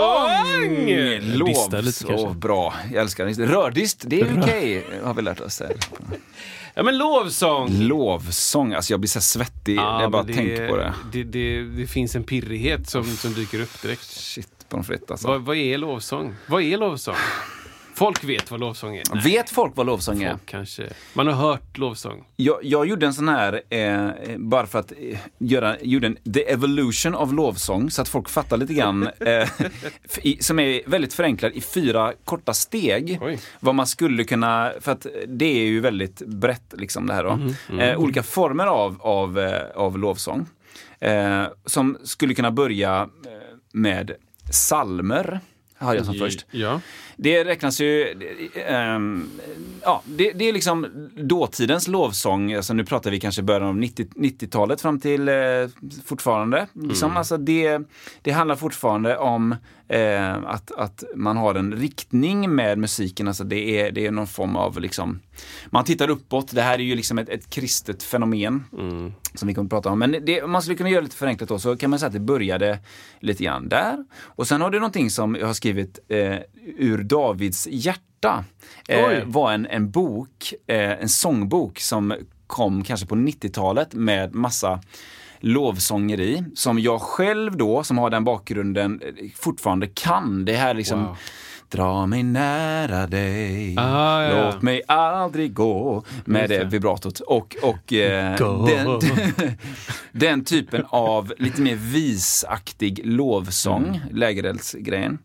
Kanske. bra. Jag älskar det. Rördist, det är okej, har vi lärt oss. Här. [LAUGHS] Ja men lovsång! Lovsång, alltså jag blir så svettig Ja, när jag bara men tänker på det. Det, det. Det finns en pirrighet som, som dyker upp direkt. Shit, pommes frites alltså. Vad, vad är lovsång? Vad är lovsång? Folk vet vad lovsång är. Nej, Vet folk vad lovsång är? folk kanske. Man har hört lovsång. Jag, jag gjorde en sån här, eh, bara för att eh, göra, gjorde en the evolution of lovsång så att folk fattar lite grann. [LAUGHS] Eh, i, som är väldigt förenklad i fyra korta steg. Oj. Vad man skulle kunna, för att det är ju väldigt brett liksom det här då. Mhm, Eh, olika former av, av, eh, av lovsång. Eh, som skulle kunna börja med salmer. Har jag som först. Ja. Det räknas ju, ehm, ja, det, det är liksom dåtidens lovsång, alltså nu pratar vi kanske början av 90 90-talet fram till eh, fortfarande. Liksom, alltså det, det handlar fortfarande om eh, att, att man har en riktning med musiken, alltså det är, det är någon form av liksom man tittar uppåt. Det här är ju liksom ett, ett kristet fenomen som vi kommer att prata om. Men det, om man skulle kunna göra lite förenklat då så kan man säga att det började lite grann där. Och sen har du någonting som jag har skrivit eh, ur Davids hjärta. Eh, var en, en bok, eh, en sångbok som kom kanske på 90-talet med massa lovsånger i. Som jag själv då, som har den bakgrunden, eh, fortfarande kan. Det här liksom Wow. Dra mig nära dig, Ah, ja, ja. låt mig aldrig gå. Med det vibratot. Och, och eh, den, [LAUGHS] den typen av lite mer visaktig lovsång, lägereldsgrejen.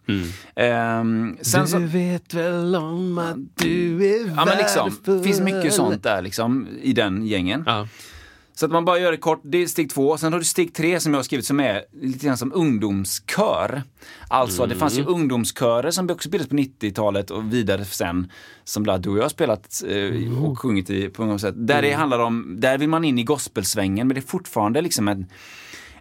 Ehm, sen så, vet väl om att du är ja, men liksom, det finns mycket sånt där liksom, i den gängen. Ja. Så att man bara gör det kort, det är steg två. Sen har du steg tre som jag har skrivit som är lite grann som ungdomskör. Alltså det fanns ju ungdomskörer som också bildades på 90-talet och vidare sen. Som bland du och jag har spelat eh, och sjungit i på något sätt. Där det handlar om, där vill man in i gospelsvängen men det är fortfarande liksom en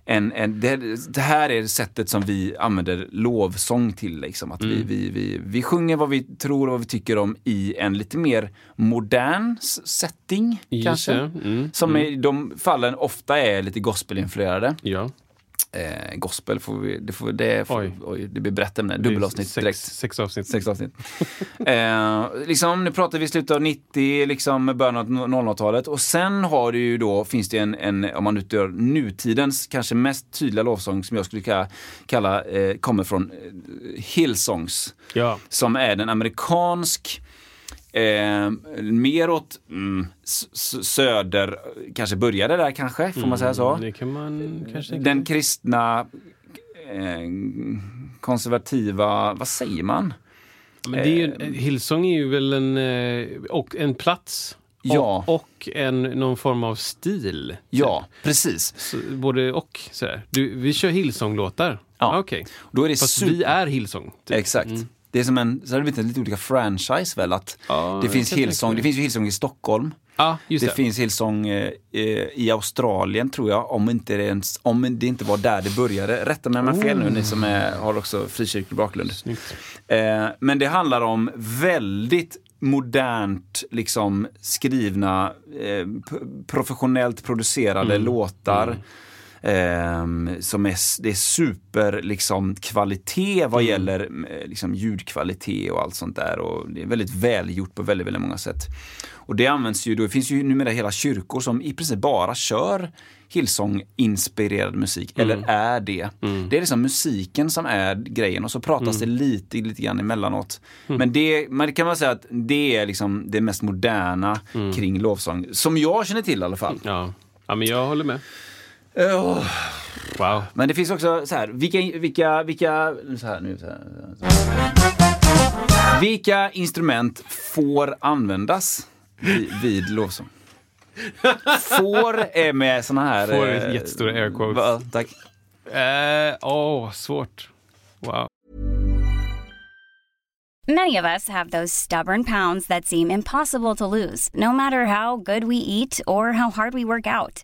en, en, det, det här är sättet som vi använder lovsång till. Liksom. Att vi, vi, vi, vi sjunger vad vi tror och vad vi tycker om i en lite mer modern setting. Just kanske. Mm, Som i de fallen ofta är lite gospelinfluerade. Ja. Eh, gospel, får vi, det, får, det, får, Oj. oj. det blir brett ämne. Dubbelavsnitt sex, direkt. Sex avsnitt. Sex avsnitt. eh, liksom, nu pratar vi slutet av 90, liksom början av 00-talet. Och sen har du ju då, finns det en, en om man utgör nutidens kanske mest tydliga lovsång som jag skulle kalla, kalla eh, kommer från eh, Hillsongs. Ja. Som är den amerikansk, eh, mer åt mm, söder, kanske började där kanske, får man säga så. Mm, man kanske Den kristna, eh, konservativa, vad säger man? Men det är ju, Hillsong är ju väl en, eh, och en plats Ja. och, och en, någon form av stil. Ja, precis. Så, både och. Sådär. Du, vi kör Hillsong-låtar. Ja. Okej. Då är det Fast super... vi är Hillsong. typ. Exakt. Det är som en, så har det blivit lite olika franchise väl? Att Ja, det finns Hillsong, det finns ju Hillsong i Stockholm. Ja, just Det det. finns Hillsong eh, i Australien tror jag, om, inte det, ens, om det inte var där det började. Rätta mig om jag har fel nu, ni som är, har också frikyrklig bakgrund. Eh, men det handlar om väldigt modernt liksom skrivna, eh, professionellt producerade låtar. ehm, som är, det är super liksom, kvalitet vad gäller eh, liksom, ljudkvalitet och allt sånt där. Och det är väldigt välgjort på väldigt, väldigt många sätt. Och det används ju, då, det finns ju numera hela kyrkor som i princip bara kör Hillsong-inspirerad musik, eller är det. Det är liksom musiken som är grejen och så pratas det lite, lite grann emellanåt. Men det, man kan man säga att det är liksom det mest moderna kring lovsång, som jag känner till i alla fall. Ja. ja, men jag håller med. Åh. Wow. Men det finns också så här, vilka, vilka, vilka, så här, nu, så här, så här. Vilka instrument får användas vid, vid lovsång? Får är med såna här... Får eh, jättestora air quotes. va, tack. Eh, Åh, svårt. Wow. Many of us have those stubborn pounds that seem impossible to lose, no matter how good we eat or how hard we work out.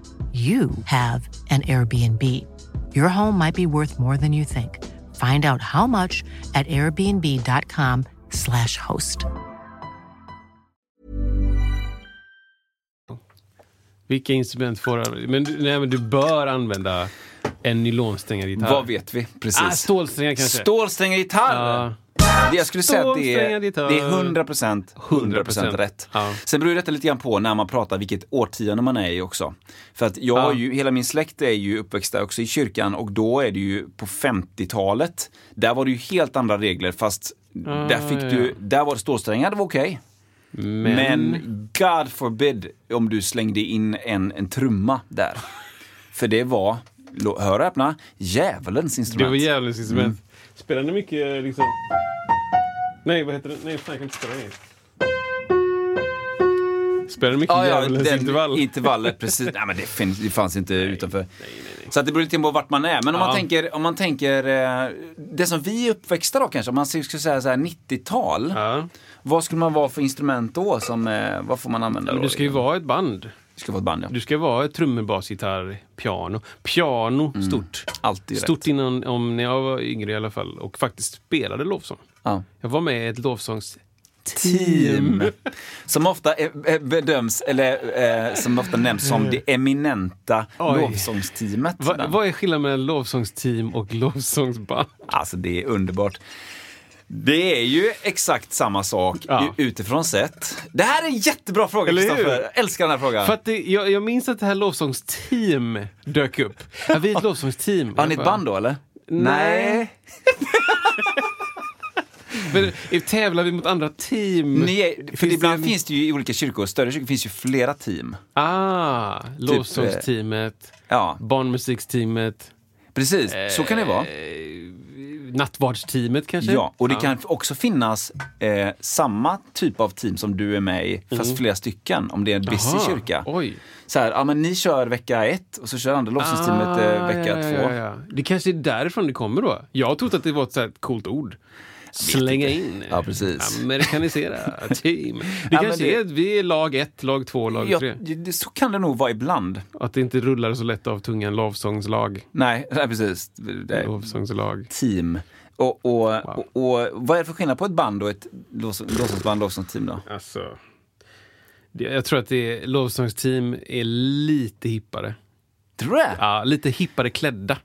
you have an Airbnb. Your home might be worth more than you think. Find out how much at airbnb.com/slash host. Vilka instrument får men, du- nej, men du bör använda en nylonsträngad gitarr. Vad vet vi? Precis. Ah, stålsträngar kanske? Stålsträngad gitarr! Ja. Det- Jag skulle säga att det är, det är 100 procent 100 100% rätt. Ja. Sen beror detta lite grann på när man pratar vilket årtionde man är i också. För att jag Ja. har ju, hela min släkt är ju uppväxta också i kyrkan och då är det ju på 50-talet. Där var det ju helt andra regler fast där fick ja, du, där var det stålsträngar, det var okej. Men, Men God forbid om du slängde in en, en trumma där. För det var, hör och öppna, djävulens det instrument. var jävligt instrument. Mm. Spelar ni mycket liksom... Nej, vad heter det? Nej, fan jag kan inte spela det. Spelar mycket Ja, ja, den intervall? Intervallet, precis. Nej, men det, finns, det fanns inte utanför. Så att det beror lite på vart man är. Men om Ja. man tänker, om man tänker eh, det som vi är uppväxta då kanske, om man skulle säga så här 90-tal. Ja. Vad skulle man vara för instrument då? Som, eh, vad får man använda Men då? du ska ju vara ett band. Det ska vara ett band, ja. Du ska vara ett trummor, bas, gitarr, piano. Piano, stort. Alltid Stort rätt. innan, om när jag var yngre i alla fall. Och faktiskt spelade lovsång. Ja. Jag var med i ett lovsångs... Team. Som ofta bedöms, eller eh, som ofta nämns som det eminenta Oj. lovsångsteamet. Va, vad är skillnaden mellan lovsångsteam och lovsångsband? Alltså det är underbart. Det är ju exakt samma sak Ja. utifrån sett. Det här är en jättebra fråga? Kristoffer. Älskar den här frågan. För att det, jag, jag minns att det här lovsångsteam dök upp. Ja, vi är ett [LAUGHS] lovsångsteam. Har ni ett band då eller? Nej. [LAUGHS] [LAUGHS] Men, tävlar vi mot andra team? Är, för Finns ibland det- finns det ju i olika kyrkor, större kyrkor finns ju flera team. Ah, lovsångsteamet, Ja, barnmusiksteamet, precis. Så kan det vara. eh, nattvardsteamet kanske? Ja, och det kan också finnas eh, samma typ av team som du är med i, fast flera stycken, om det är en busy Mm. Aha, kyrka. Oj. Så här, ja men ni kör vecka ett och så kör andra lovsångsteamet eh, Ah, vecka ja, ja, två. ja, ja. Det kanske är därifrån det kommer då. Jag trott att det var ett så coolt ord. Slänga in. Ja, precis. Amerikanisera. [LAUGHS] Team. Det men kanske det- är vi är lag ett, lag två, lag Ja, tre. det, så kan det nog vara ibland. Att det inte rullar så lätt av tungan. Lovsångslag. Nej, [LAUGHS] nej precis. Lovsångslag. team. Och, och, och, och vad är det för skillnad på ett band och ett låtsasband, lovsångsteam då? Alltså. Det, jag tror att det är, lovsångsteam är lite hippare. Tror du det? Ja, lite hippare klädda.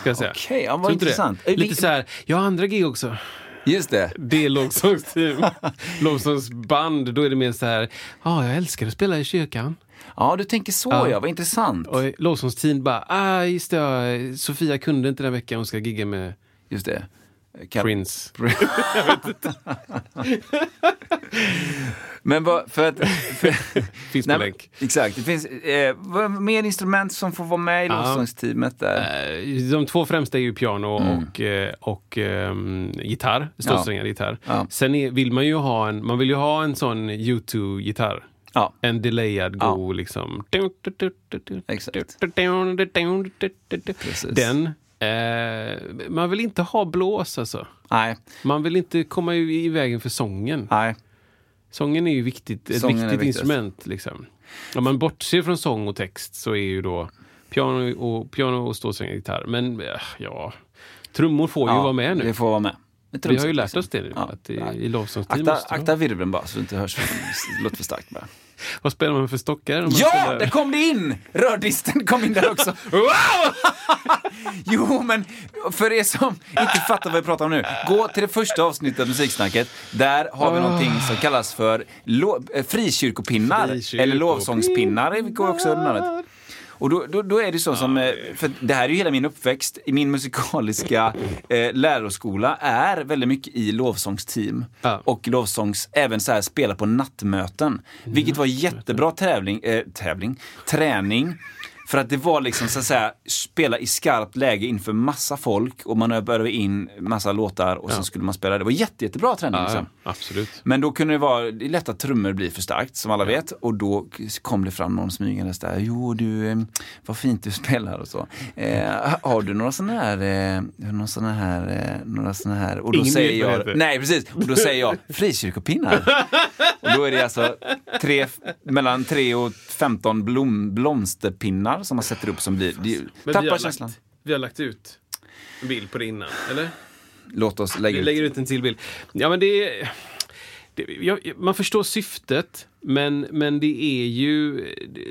Ska jag säga. Okej, ja, vad inte det? intressant. Eh, Lite så här, jag har andra gig också. Just det. Det är lovsångsteam. [LAUGHS] Lovsångsband, då är det mer så här, ja, jag älskar att spela i kyrkan. Ja, du tänker så Ja. ja, vad intressant. Och lovsångsteam bara, ah, just det, ja, Sofia kunde inte den här veckan, hon ska gigga med Just det. Kan- Prince. [LAUGHS] [LAUGHS] Men vad, för att... För, Finns på Nej, länk. Exakt, det finns eh, vad- mer instrument som får vara med i Ja. lovsångsteamet där. Eh, De två främsta är ju piano och, eh, och ehm, gitarr, stålsträngad gitarr. Ja. Sen är, vill man ju ha en, man vill ju ha en sån U2-gitarr. Ja, En delayad Ja. liksom. Exakt. Den. Eh, man vill inte ha blås alltså. nej, Man vill inte komma i i vägen för sången. nej. Sången är ju viktigt, ett Sången viktigt instrument. Liksom. Om man bortser från sång och text så är ju då piano och, piano och stålsträngad gitarr. Men eh, ja, trummor får ju Ja, vara med nu. Det får vara med. Vi har ju lärt liksom. oss det nu. Ja. Att. I lovsångsteam Akta, måste akta virveln bara så det inte hörs [LAUGHS] låter för starkt bara. [LAUGHS] Vad spelar man för stockar? man Ja, spelar- där kom det in! Rördisten kom in där också. [LAUGHS] Wow! [LAUGHS] Jo, men för er som inte fattar vad vi pratar om nu, gå till det första avsnittet av Musiksnacket. Där har vi någonting som kallas för lo- eh, frikyrkopinnar, Frikyrkopinnar. eller lovsångspinnar, det går också under namnet. Och då, då, då är det så som, eh, för det här är ju hela min uppväxt, i min musikaliska [LAUGHS] eh, läroskola är väldigt mycket i lovsångsteam. Ja. Och lovsångs, även så här spela på nattmöten. Vilket var jättebra tävling, eh, tävling, träning. För att det var liksom så att säga spela i skarpt läge inför massa folk och man övade in massa låtar och sen skulle man spela. Det var jätte, jättebra träning. Ja, liksom. ja, absolut. Men då kunde det vara, det är lätt att trummor blir för starkt som alla vet och då kom det fram någon smygandes där. Jo du, eh, vad fint du [LAUGHS] spelar och så. Eh, har du några sådana här, eh, några såna här, eh, några såna här och då Ingen säger vad det jag, nej precis, och då säger jag [LAUGHS] frikyrkopinnar. och då är det alltså tre, mellan 3 och 15 blom, blomsterpinnar som man sätter upp som blir, det, Men vi tappar har, känslan. lagt, vi har lagt ut en bild på det innan, eller? Låt oss lägga Vi ut. lägger ut en till bild. Ja, men det är... Jag, man förstår syftet, men, men det är ju... Det,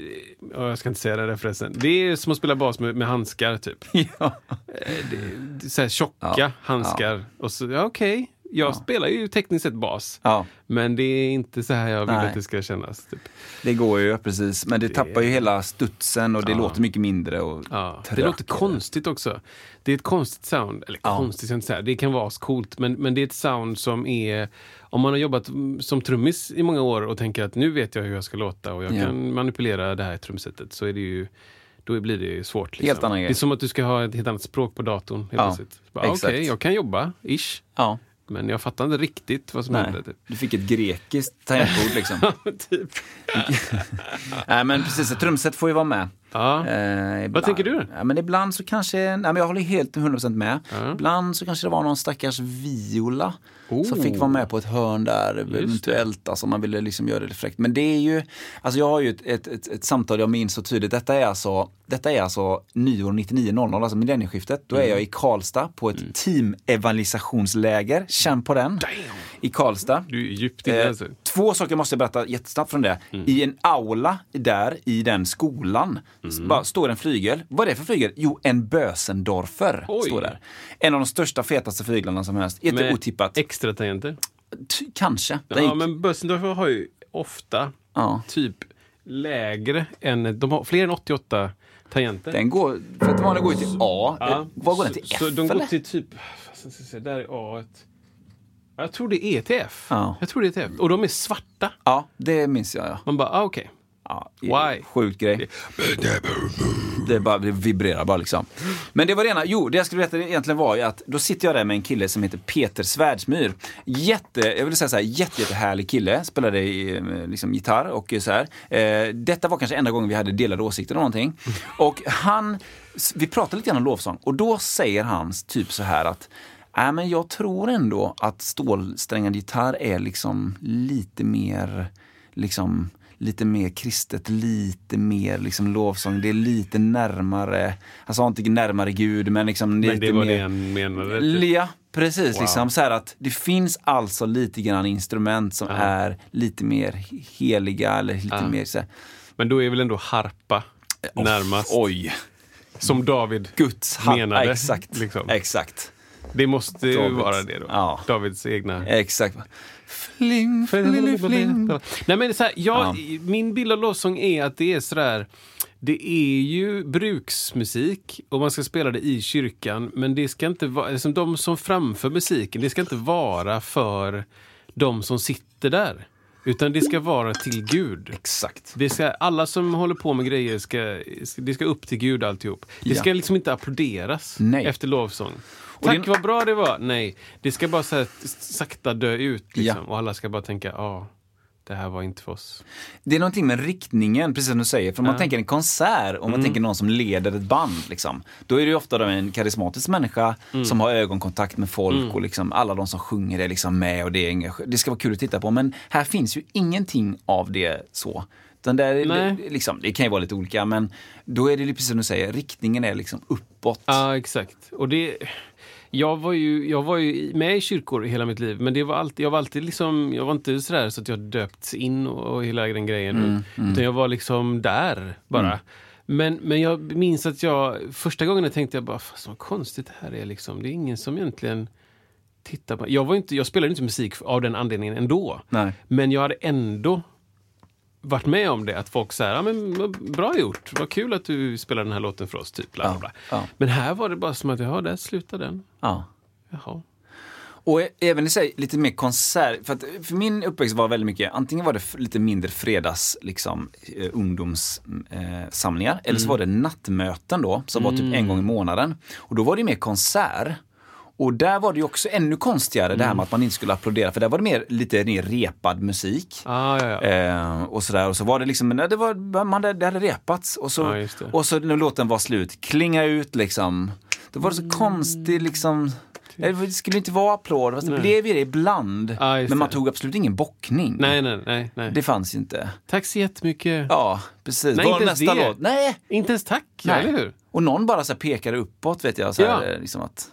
ja, jag ska inte säga det där förresten. Det är som att spela bas med, med handskar, typ. [LAUGHS] Ja. Eh, Det, det, så här tjocka Ja, handskar. Och så, ja, okej. Jag spelar ju tekniskt sett bas. Ja. Men det är inte så här jag vill Nej. att det ska kännas. Typ. Det går ju, precis. Men det tappar ju hela studsen och det Ja. låter mycket mindre. Och Ja, det låter konstigt också. Det är ett konstigt sound. Eller Ja. konstigt, inte säga. det kan vara coolt. Men, men det är ett sound som är... Om man har jobbat som trummis i många år och tänker att nu vet jag hur jag ska låta och jag Ja. kan manipulera det här trumsetet så är det ju då blir det ju svårt. Liksom. Helt annan grej. Det är som att du ska ha ett helt annat språk på datorn. Helt Ja, Okej, exakt. jag kan jobba, ish. Ja, Men jag fattar inte riktigt vad som nej. hände. Typ. Du fick ett grekiskt tangentbord liksom. [LAUGHS] typ. [LAUGHS] nej men precis, ett trumset får ju vara med. Ja. Eh, ibland, tänker du? Ja, men ibland så kanske, nej, men jag håller helt 100% med. Ja. Ibland så kanske det var någon stackars viola som Oh. fick vara med på ett hörn där eventuellt. Alltså man ville liksom göra det fräckt. Men det är ju, alltså jag har ju ett, ett, ett, ett samtal jag minns så tydligt. Detta är alltså, detta är alltså nyår 99.00, alltså millennieskiftet. Då är Mm. jag i Karlstad på ett team-evangelisationsläger. Känn på den. I Karlstad. Du är djupt inne Eh, alltså. två saker måste jag berätta jättesnabbt från det. Mm. I en aula där, i den skolan, s- bara står en flygel. Vad är det för flygel? Jo, en Bösendorfer Oj. står där. En av de största, fetaste flyglarna som helst. Jätte Med otippat. Extra tangenter. T- kanske. Den Ja, gick- men Bössendorfer har ju ofta ja. typ lägre än, de har fler än 88 tangenter. Den går, för att vanliga går ju till A. Eh, Vad går den till F så de går eller? till typ, ska där är A. Jag tror det är till F. Ja. Jag tror det är till F. Och de är svarta. Ja, det minns jag ja. Man bara, ah, okej. Ja Why? Sjukt grej. Det, bara, det vibrerar bara liksom. Men det var det ena. Jo, det jag skulle berätta egentligen var ju att då sitter jag där med en kille som heter Peter Svärdsmyr. Jätte, jag vill säga så här, jätte, jättehärlig kille. Spelade i, eh, liksom, gitarr och så här. Eh, detta var kanske enda gången vi hade delade åsikter om någonting. Och han, vi pratade lite grann om lovsång och då säger han typ så här att Nej, men jag tror ändå att stålsträngad gitarr är liksom lite mer liksom lite mer kristet, lite mer liksom lovsång. Det är lite närmare, alltså inte närmare Gud, men liksom lite Men det var mer... det han menade. Typ. Ja, precis. Wow. Liksom, så att det finns alltså lite grann instrument som Ja. är lite mer heliga eller lite mer så här, Men då är väl ändå harpa närmast. Oj, Som David Guds menade. Exakt. Liksom. Exakt. Det måste ju Davids. vara det då. Ja. Davids egna. Exakt. Fling, fling, fling. Nej, men så här, jag, Ja. Min bild av lovsång är att det är sådär det är ju bruksmusik och man ska spela det i kyrkan men det ska inte vara, liksom de som framför musiken, det ska inte vara för de som sitter där. Utan det ska vara till Gud. Exakt. Det ska, alla som håller på med grejer ska, det ska upp till Gud alltihop. Det Ja. ska liksom inte applåderas Nej. efter lovsång. Och Tack det- vad bra det var. Nej, det ska bara så här, sakta dö ut. Liksom. Ja. Och alla ska bara tänka, ja, det här var inte för oss. Det är någonting med riktningen, precis som du säger. För om man Ja. tänker en konsert, om man tänker någon som leder ett band, liksom, då är det ju ofta en karismatisk människa som har ögonkontakt med folk och liksom alla de som sjunger är liksom med och det, är det ska vara kul att titta på. Men här finns ju ingenting av det så. Utan där det, liksom, det kan ju vara lite olika, men då är det precis som du säger, riktningen är liksom uppåt. Ja, exakt. Och det... Jag var, ju, jag var ju med i kyrkor hela mitt liv, men det var alltid, jag var alltid liksom, jag var inte sådär så att jag döpts in och, och hela den grejen. Utan jag var liksom där bara. Men, men jag minns att jag, första gången tänkte jag bara, vad konstigt det här är liksom. Det är ingen som egentligen tittar på Jag, var inte, jag spelade inte musik av den anledningen ändå. Nej. Men jag hade ändå varit med om det, att folk säger ja, men bra gjort, vad kul att du spelar den här låten för oss. Typ, bla, bla, Ja, ja. Men här var det bara som att, ja, där slutar den. Ja. Jaha. Och även i sig lite mer konsert, för, att, för min uppväxt var väldigt mycket, antingen var det lite mindre fredags, liksom, eh, ungdomssamlingar, eh, samlingar, eller så var det nattmöten då, som var typ en gång i månaden. Och då var det mer konsert. Och där var det ju också ännu konstigare det här med att man inte skulle applådera, för där var det mer, lite mer repad musik. Ah, ja, ja. Eh, och sådär, och så var det liksom, nej, det, var, man, det hade repats och så, det. och så när låten var slut, klinga ut liksom. Det var så konstigt liksom, det skulle inte vara applåder, fast det Nej. blev ju det ibland. Just men man det. tog absolut ingen bockning. Nej, nej, nej. nej. Det fanns inte. Tack så jättemycket. Ja, precis. Nej, Var nästa det. låt? Nej! Inte ens tack, Nej. eller hur? Och någon bara så pekade uppåt vet jag. Så här, Ja. liksom att,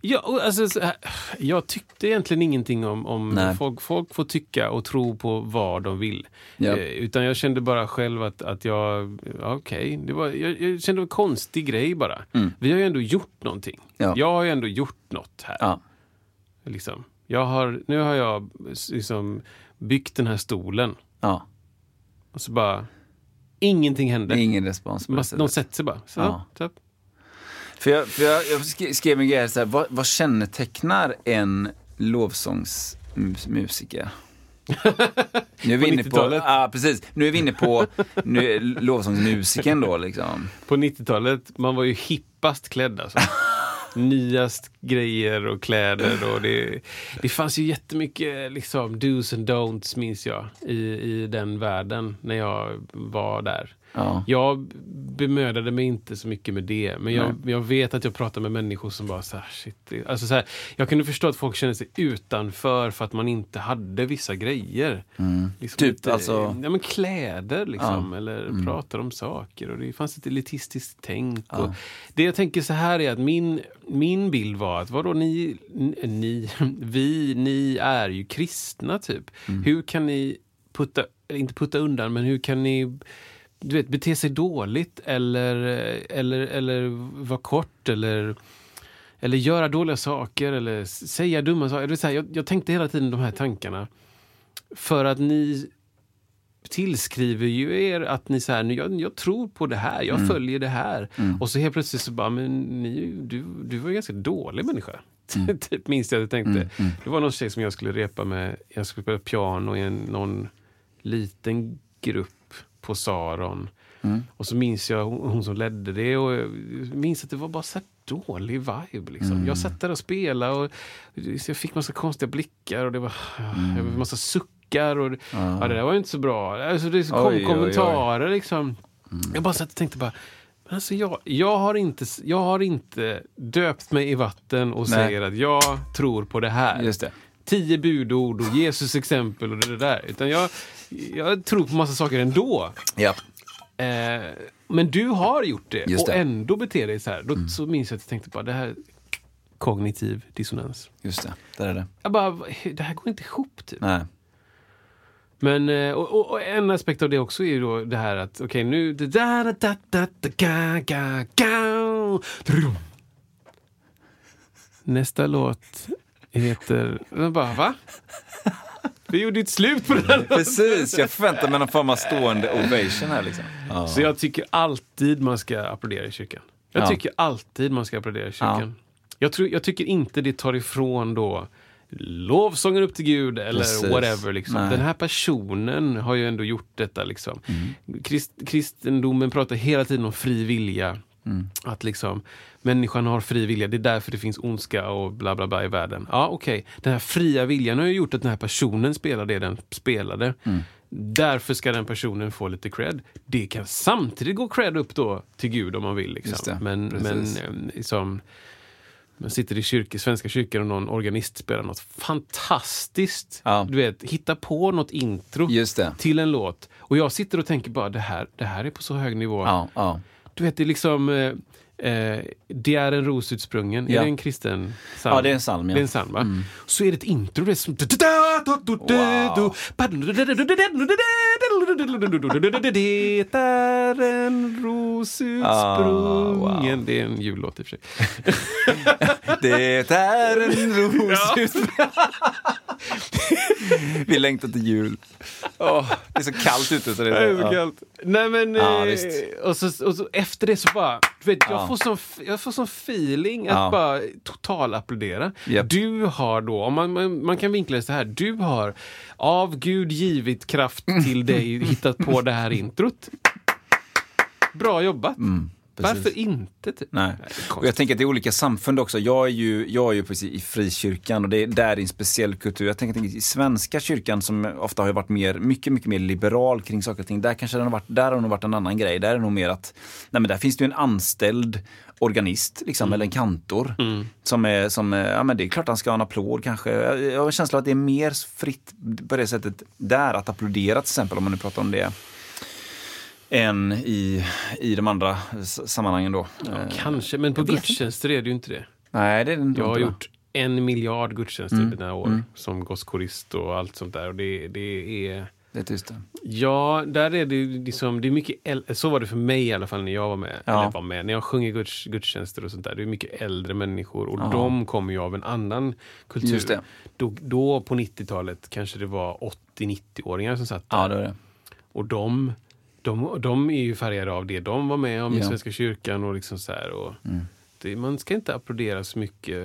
Ja, alltså, här, jag tyckte egentligen ingenting om, om folk, folk får tycka och tro på vad de vill. Ja. Eh, utan jag kände bara själv att, att jag, ja, okej, var, jag, jag kände en konstig grej bara. Mm. Vi har ju ändå gjort någonting. Ja. Jag har ju ändå gjort något här. ja. Liksom. Jag har, nu har jag liksom byggt den här stolen. Ja. Och så bara, ingenting händer. Ingen respons Man, de sätter sig bara. Så, Ja. så. För jag, för jag, jag sk- skrev en grej här, så här vad, vad kännetecknar en lovsångsmusiker? Nu är vi inne på, 90-talet? ja precis, nu är vi inne på nu, lovsångsmusiken då liksom. På 90-talet, man var ju hippast klädd alltså. [LAUGHS] Nyast grejer och kläder och det, det fanns ju jättemycket liksom dos and don'ts minns jag i, i den världen när jag var där. Ja. Jag bemödade mig inte så mycket med det, men jag, jag vet att jag pratar med människor som bara så här, shit. Alltså så här, jag kunde förstå att folk kände sig utanför för att man inte hade vissa grejer. Liksom Typ, lite, alltså- ja, men kläder liksom, Ja. eller pratar om saker. Och det fanns ett elitistiskt tänk. Ja. Och det jag tänker så här är att min, min bild var att vadå, ni, ni, [LAUGHS] vi, ni är ju kristna typ. Hur kan ni putta, inte putta undan, men hur kan ni du vet, bete sig dåligt eller, eller, eller vara kort eller, eller göra dåliga saker eller säga dumma saker. Det vill säga, jag, jag tänkte hela tiden de här tankarna för att ni tillskriver ju er att ni så här, jag, jag tror på det här, jag följer det här. Och så helt plötsligt så bara, men ni, du, du var en ganska dålig människa. [LAUGHS] typ minst jag tänkte. Det var någon tjej som jag skulle repa med, jag skulle spela piano i en, någon liten grupp på Saron. Och så minns jag hon, hon som ledde det och jag minns att det var bara så här dålig vibe. Liksom. Jag satt där och spelade och jag fick massa konstiga blickar och det var fick massa suckar. Och, ja. det där var ju inte så bra. Alltså, det kom Oj, oj, oj. kommentarer liksom. Jag bara satt och tänkte bara men alltså jag, jag, har inte, jag har inte döpt mig i vatten och Nej. säger att jag tror på det här Just det. tio budord och Jesus exempel och det där. Utan jag, jag tror på massa saker ändå. Ja. Eh, men du har gjort det Just och det. Mm. ändå beter dig så här. Då så minns jag att jag tänkte bara, det här kognitiv dissonans. Just det, där är det. Jag bara, det här går inte ihop typ. Nej. Men, eh, och, och, och en aspekt av det också är ju då det här att, okej nu... Da, da, da, da, da, ga, ga. Nästa låt heter... Jag bara, va? Vi gjorde ett slut på den här Precis, jag förväntar mig någon form av stående ovation här liksom. Ja. Så jag tycker alltid man ska applådera i kyrkan. Jag Ja. tycker alltid man ska applådera i kyrkan. Jag, tror, jag tycker inte det tar ifrån då lovsången upp till Gud eller Precis. whatever. Liksom. Nej. Den här personen har ju ändå gjort detta. Liksom. Mm. Krist, kristendomen pratar hela tiden om fri vilja. Mm. Att liksom, människan har fri vilja, det är därför det finns ondska och bla bla bla i världen. Ja, okej. Den här fria viljan har ju gjort att den här personen spelar det den spelade. Mm. Därför ska den personen få lite cred. Det kan samtidigt gå cred upp då till Gud om man vill. Liksom. det, Men, men precis. eh, liksom, man sitter i kyrka, Svenska kyrkan och någon organist spelar något fantastiskt. Ja. Du vet, hitta på något intro till en låt. Och jag sitter och tänker bara, det här, det här är på så hög nivå. Ja, ja. Du vet, det är liksom... Eh, det är en ros utsprungen. Ja. Är det en kristen psalm? Ja, det är en psalm, ja. Det är en psalm, va? Så är det ett intro. Det är som... Det är en ros utsprungen. Det är en jullåt i och för sig. Det är en ros [LAUGHS] Vi längtar till jul. Åh, det är så kallt ute. Så det Det är, så ja. kallt. Nej men, Ja, eh, och, så, och så efter det så bara, du vet, jag, Ja. får sån, jag får sån feeling att bara total applådera. Japp. Du har då, om man, man, man kan vinkla det så här, du har av Gud givit kraft till dig [LAUGHS] hittat på det här introt. Bra jobbat. Mm, precis. Varför inte? Typ? Nej. Och jag tänker att det är olika samfund också. Jag är ju, jag är ju precis i frikyrkan och det är, där är en speciell kultur. Jag tänker att i svenska kyrkan som ofta har varit mer, mycket, mycket mer liberal kring saker och ting. Där kanske den har varit, där har nog varit en annan grej. Där är det nog mer att, nej men där finns det ju en anställd organist, liksom, eller en kantor. Som är, som, ja men det är klart han ska ha en applåd kanske. Jag, har en känsla att det är mer fritt på det sättet där att applådera till exempel, om man nu pratar om det än i, i de andra sammanhangen då. Eh, Kanske, men på gudstjänster är det ju inte det. Nej, det är det inte. Jag har gjort en miljard gudstjänster Mm. på några år som gosskorist och allt sånt där. Och det, det är... Det är tyst. Ja, där är det liksom, det är mycket äl- så var det för mig i alla fall när jag var med. Ja. Var med, när jag sjunger guds, gudstjänster och sånt där. Det är mycket äldre människor och Ja. de kommer ju av en annan kultur. Då, då på 90-talet kanske det var 80-90-åringar som satt där. Ja, det det. Och de, de, de är ju färgade av det de var med om i Ja. Svenska kyrkan. och liksom så här, och Mm. det, Man ska inte applådera så mycket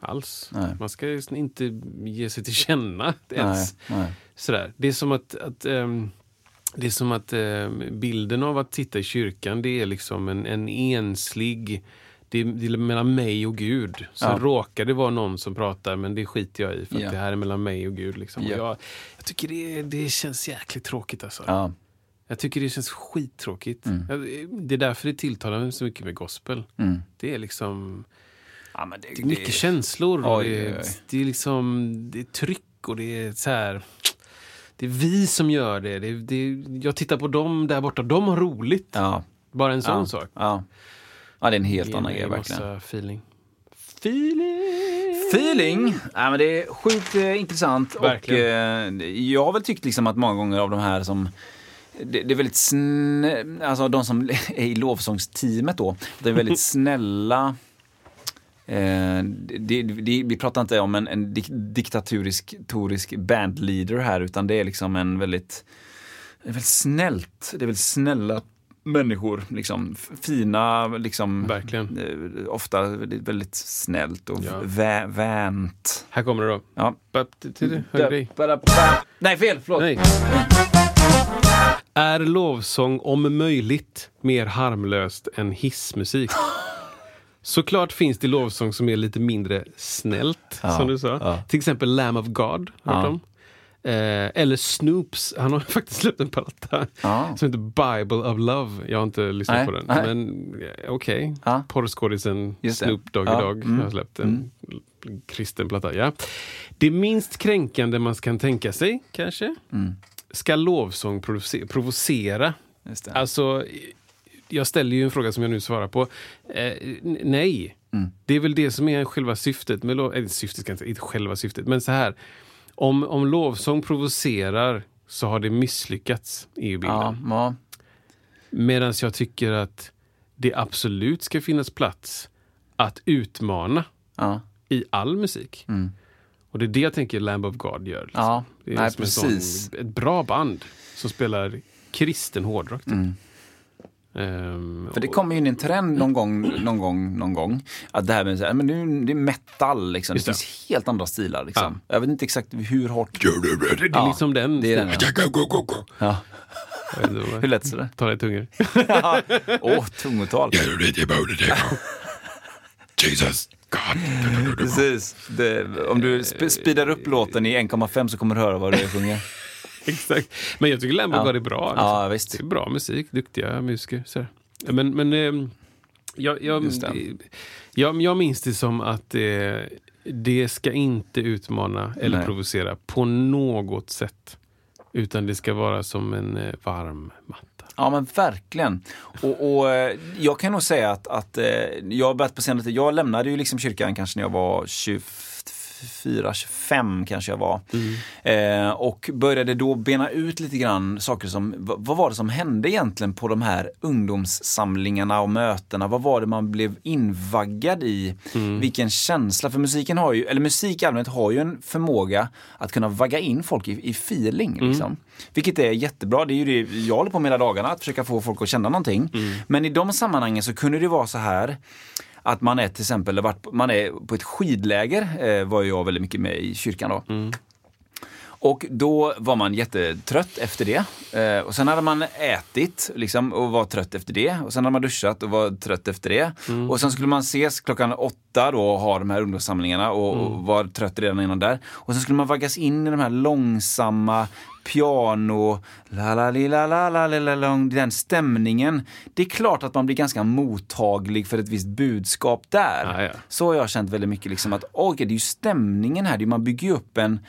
alls. Nej. Man ska inte ge sig till känna ens. Nej, nej. Sådär. Det är som att, att ehm, det är som att ehm, bilden av att sitta i kyrkan det är liksom en, en enslig det är, det är mellan mig och Gud. Sen Ja. råkar det vara någon som pratar men det skiter jag i för att Ja. det här är mellan mig och Gud. Liksom. Och Ja. Jag, jag tycker det, det känns jäkligt tråkigt alltså. Ja. Jag tycker det känns skittråkigt. Mm. Det är därför det tilltalar mig så mycket med gospel. Mm. Det är liksom Ja, men det, det är mycket känslor. Och Oj, det, oj, är, oj. det är liksom det är tryck och det är så här. Det är vi som gör det. det, är, det jag tittar på dem där borta. De har roligt. Ja. Bara en sån ja. sak. Ja. ja, det är en helt annan grej en verkligen. massa feeling. Feeling! Feeling! Ja, men det är sjukt eh, intressant. Verkligen. Och, eh, jag har väl tyckt liksom att många gånger av de här som det, det är väldigt snä, alltså de som är i lovsångsteamet då, det är väldigt [LAUGHS] snälla Eh, det, det, vi pratar inte om en, en dik, diktaturisk bandleader här utan det är liksom en väldigt, väldigt snällt, det är väldigt snälla människor, liksom fina, liksom Verkligen. eh, ofta väldigt, snällt och Ja. vä, vänt. Här kommer det då. Ja. Nej, fel! Förlåt. Nej. Är lovsång om möjligt mer harmlöst än hissmusik? Såklart finns det lovsång som är lite mindre snällt, Ja, som du sa. ja. Till exempel Lamb of God. Hört Ja. om? Eh, eller Snoops, han har [LAUGHS] faktiskt släppt en platta Ja. som heter Bible of Love. Jag har inte lyssnat Nej, på den. nej. Men eh, okej, Ja. porrskådisen. Snoop Doggy Ja, Dogg mm, har släppt en kristen platta. Ja. Det minst kränkande man kan tänka sig, kanske, Mm. Ska lovsång provoce- provocera? Det. Alltså, jag ställer ju en fråga som jag nu svarar på. Eh, nej. Mm. Det är väl det som är själva syftet med lov... Eller syftet kan jag inte, inte själva syftet, men så här. Om, om lovsång provocerar så har det misslyckats i ja, bilden. ja. Medan jag tycker att det absolut ska finnas plats att utmana ja. i all musik. Mm. Och det är det jag tänker Lamb of God gör. Liksom. Ja, det är nej, som en precis. Sån, ett bra band som spelar kristen hårdrock. Typ. Mm. Ehm, För det kommer ju in en trend någon gång, någon gång, någon gång. Att det här med så här, men är, det är metal liksom. Det finns helt andra stilar liksom. Jag vet inte exakt hur hårt. Det är Ja, liksom den. Det är den, ja. ja. Hur lät det? Ta i tungor. [LAUGHS] Åh, oh, tungotal. [LAUGHS] Jesus, God. Precis. Det, om du sp speedar upp låten i 1,5 så kommer du höra vad du sjunger. [LAUGHS] Exakt. Men jag tycker Lamb of Ja. Är bra. Liksom. Ja, visst. Det är bra musik, duktiga musiker. Så. Men, men ehm, jag, jag, jag, jag minns det som att eh, det ska inte utmana eller Nej. provocera på något sätt. Utan det ska vara som en eh, varm matta. Ja men verkligen. Och, och eh, jag kan nog säga att, att eh, jag har börjat på senare tid. Jag lämnade ju liksom kyrkan kanske när jag var 25. 24, 25 kanske jag var. Eh, och började då bena ut lite grann saker som, vad, var det som hände egentligen på de här ungdomssamlingarna och mötena? Vad var det man blev invaggad i? Vilken känsla? För musiken har ju, eller musik i allmänhet har ju en förmåga att kunna vagga in folk i, i feeling. Liksom. Vilket är jättebra. Det är ju det jag håller på med hela dagarna, att försöka få folk att känna någonting. Men i de sammanhangen så kunde det vara så här att man är till exempel man är på ett skidläger, eh, var jag väldigt mycket med i kyrkan då. Och då var man jättetrött efter det. Eh, och sen hade man ätit liksom, och var trött efter det. Och sen hade man duschat och var trött efter det. Och sen skulle man ses klockan åtta då och ha de här ungdomssamlingarna och, och var trött redan innan där. Och sen skulle man vaggas in i de här långsamma piano, la la la la la la la lång, den stämningen. Det är klart att man blir ganska mottaglig för ett visst budskap där. Ja, ja. Så har jag känt väldigt mycket liksom att oj, det är ju stämningen här, det är, man bygger ju upp en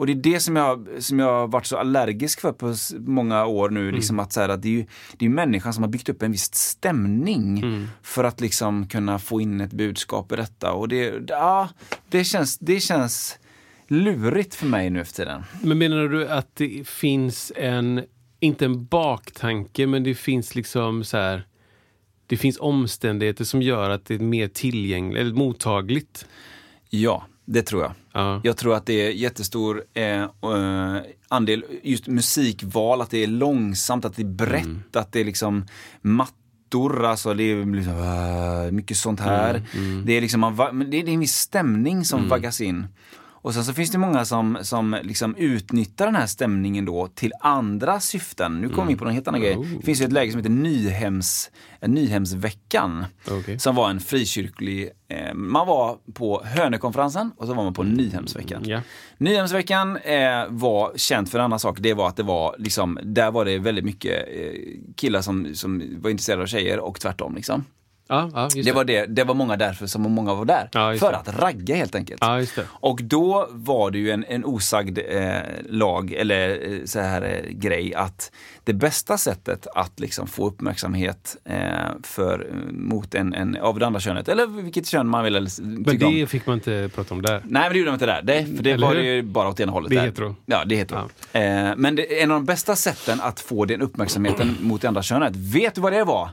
och det är det som jag, som jag varit så allergisk för på många år nu. Liksom att, så här, att det är ju det är människan som har byggt upp en viss stämning för att liksom kunna få in ett budskap i detta. Och det, ja, det, känns, det känns lurigt för mig nu för tiden. Men menar du att det finns en, inte en baktanke, men det finns liksom så här, det finns omständigheter som gör att det är mer tillgängligt, eller mottagligt? Ja, det tror jag. Ja. Jag tror att det är jättestor eh, eh, andel just musikval, att det är långsamt, att det är brett, Mm. att det är liksom mattor, alltså det är liksom, äh, mycket sånt här. Mm, Det är liksom, det är en viss stämning som vaggas in. Och sen så finns det många som, som liksom utnyttjar den här stämningen då till andra syften. Nu kommer vi in på en helt annan grej. Det finns ju ett läge som heter Nyhems, eh, Nyhemsveckan. Okej. Som var en frikyrklig, eh, man var på Hönökonferensen och så var man på Nyhemsveckan. Ja. Nyhemsveckan eh, var känt för en annan sak. Det var att det var liksom, där var det väldigt mycket eh, killar som, som var intresserade av tjejer och tvärtom liksom. Ja, ja, just Det var, det, det var många därför som många var där. Ja, för det. att ragga helt enkelt. Det. Och då var det ju en, en osagd eh, lag, eller eh, så här eh, grej, att det bästa sättet att liksom få uppmärksamhet eh, för, mot en, en av det andra könet, eller vilket kön man vill eller, Men tycka om. det fick man inte prata om där. Nej men det gjorde de inte där. Det, för det Eller var hur? det ju bara åt ena hållet. Det är hetero. Ja, det är hetero. Eh, men det, en av de bästa sätten att få den uppmärksamheten mot det andra könet, vet du vad det var?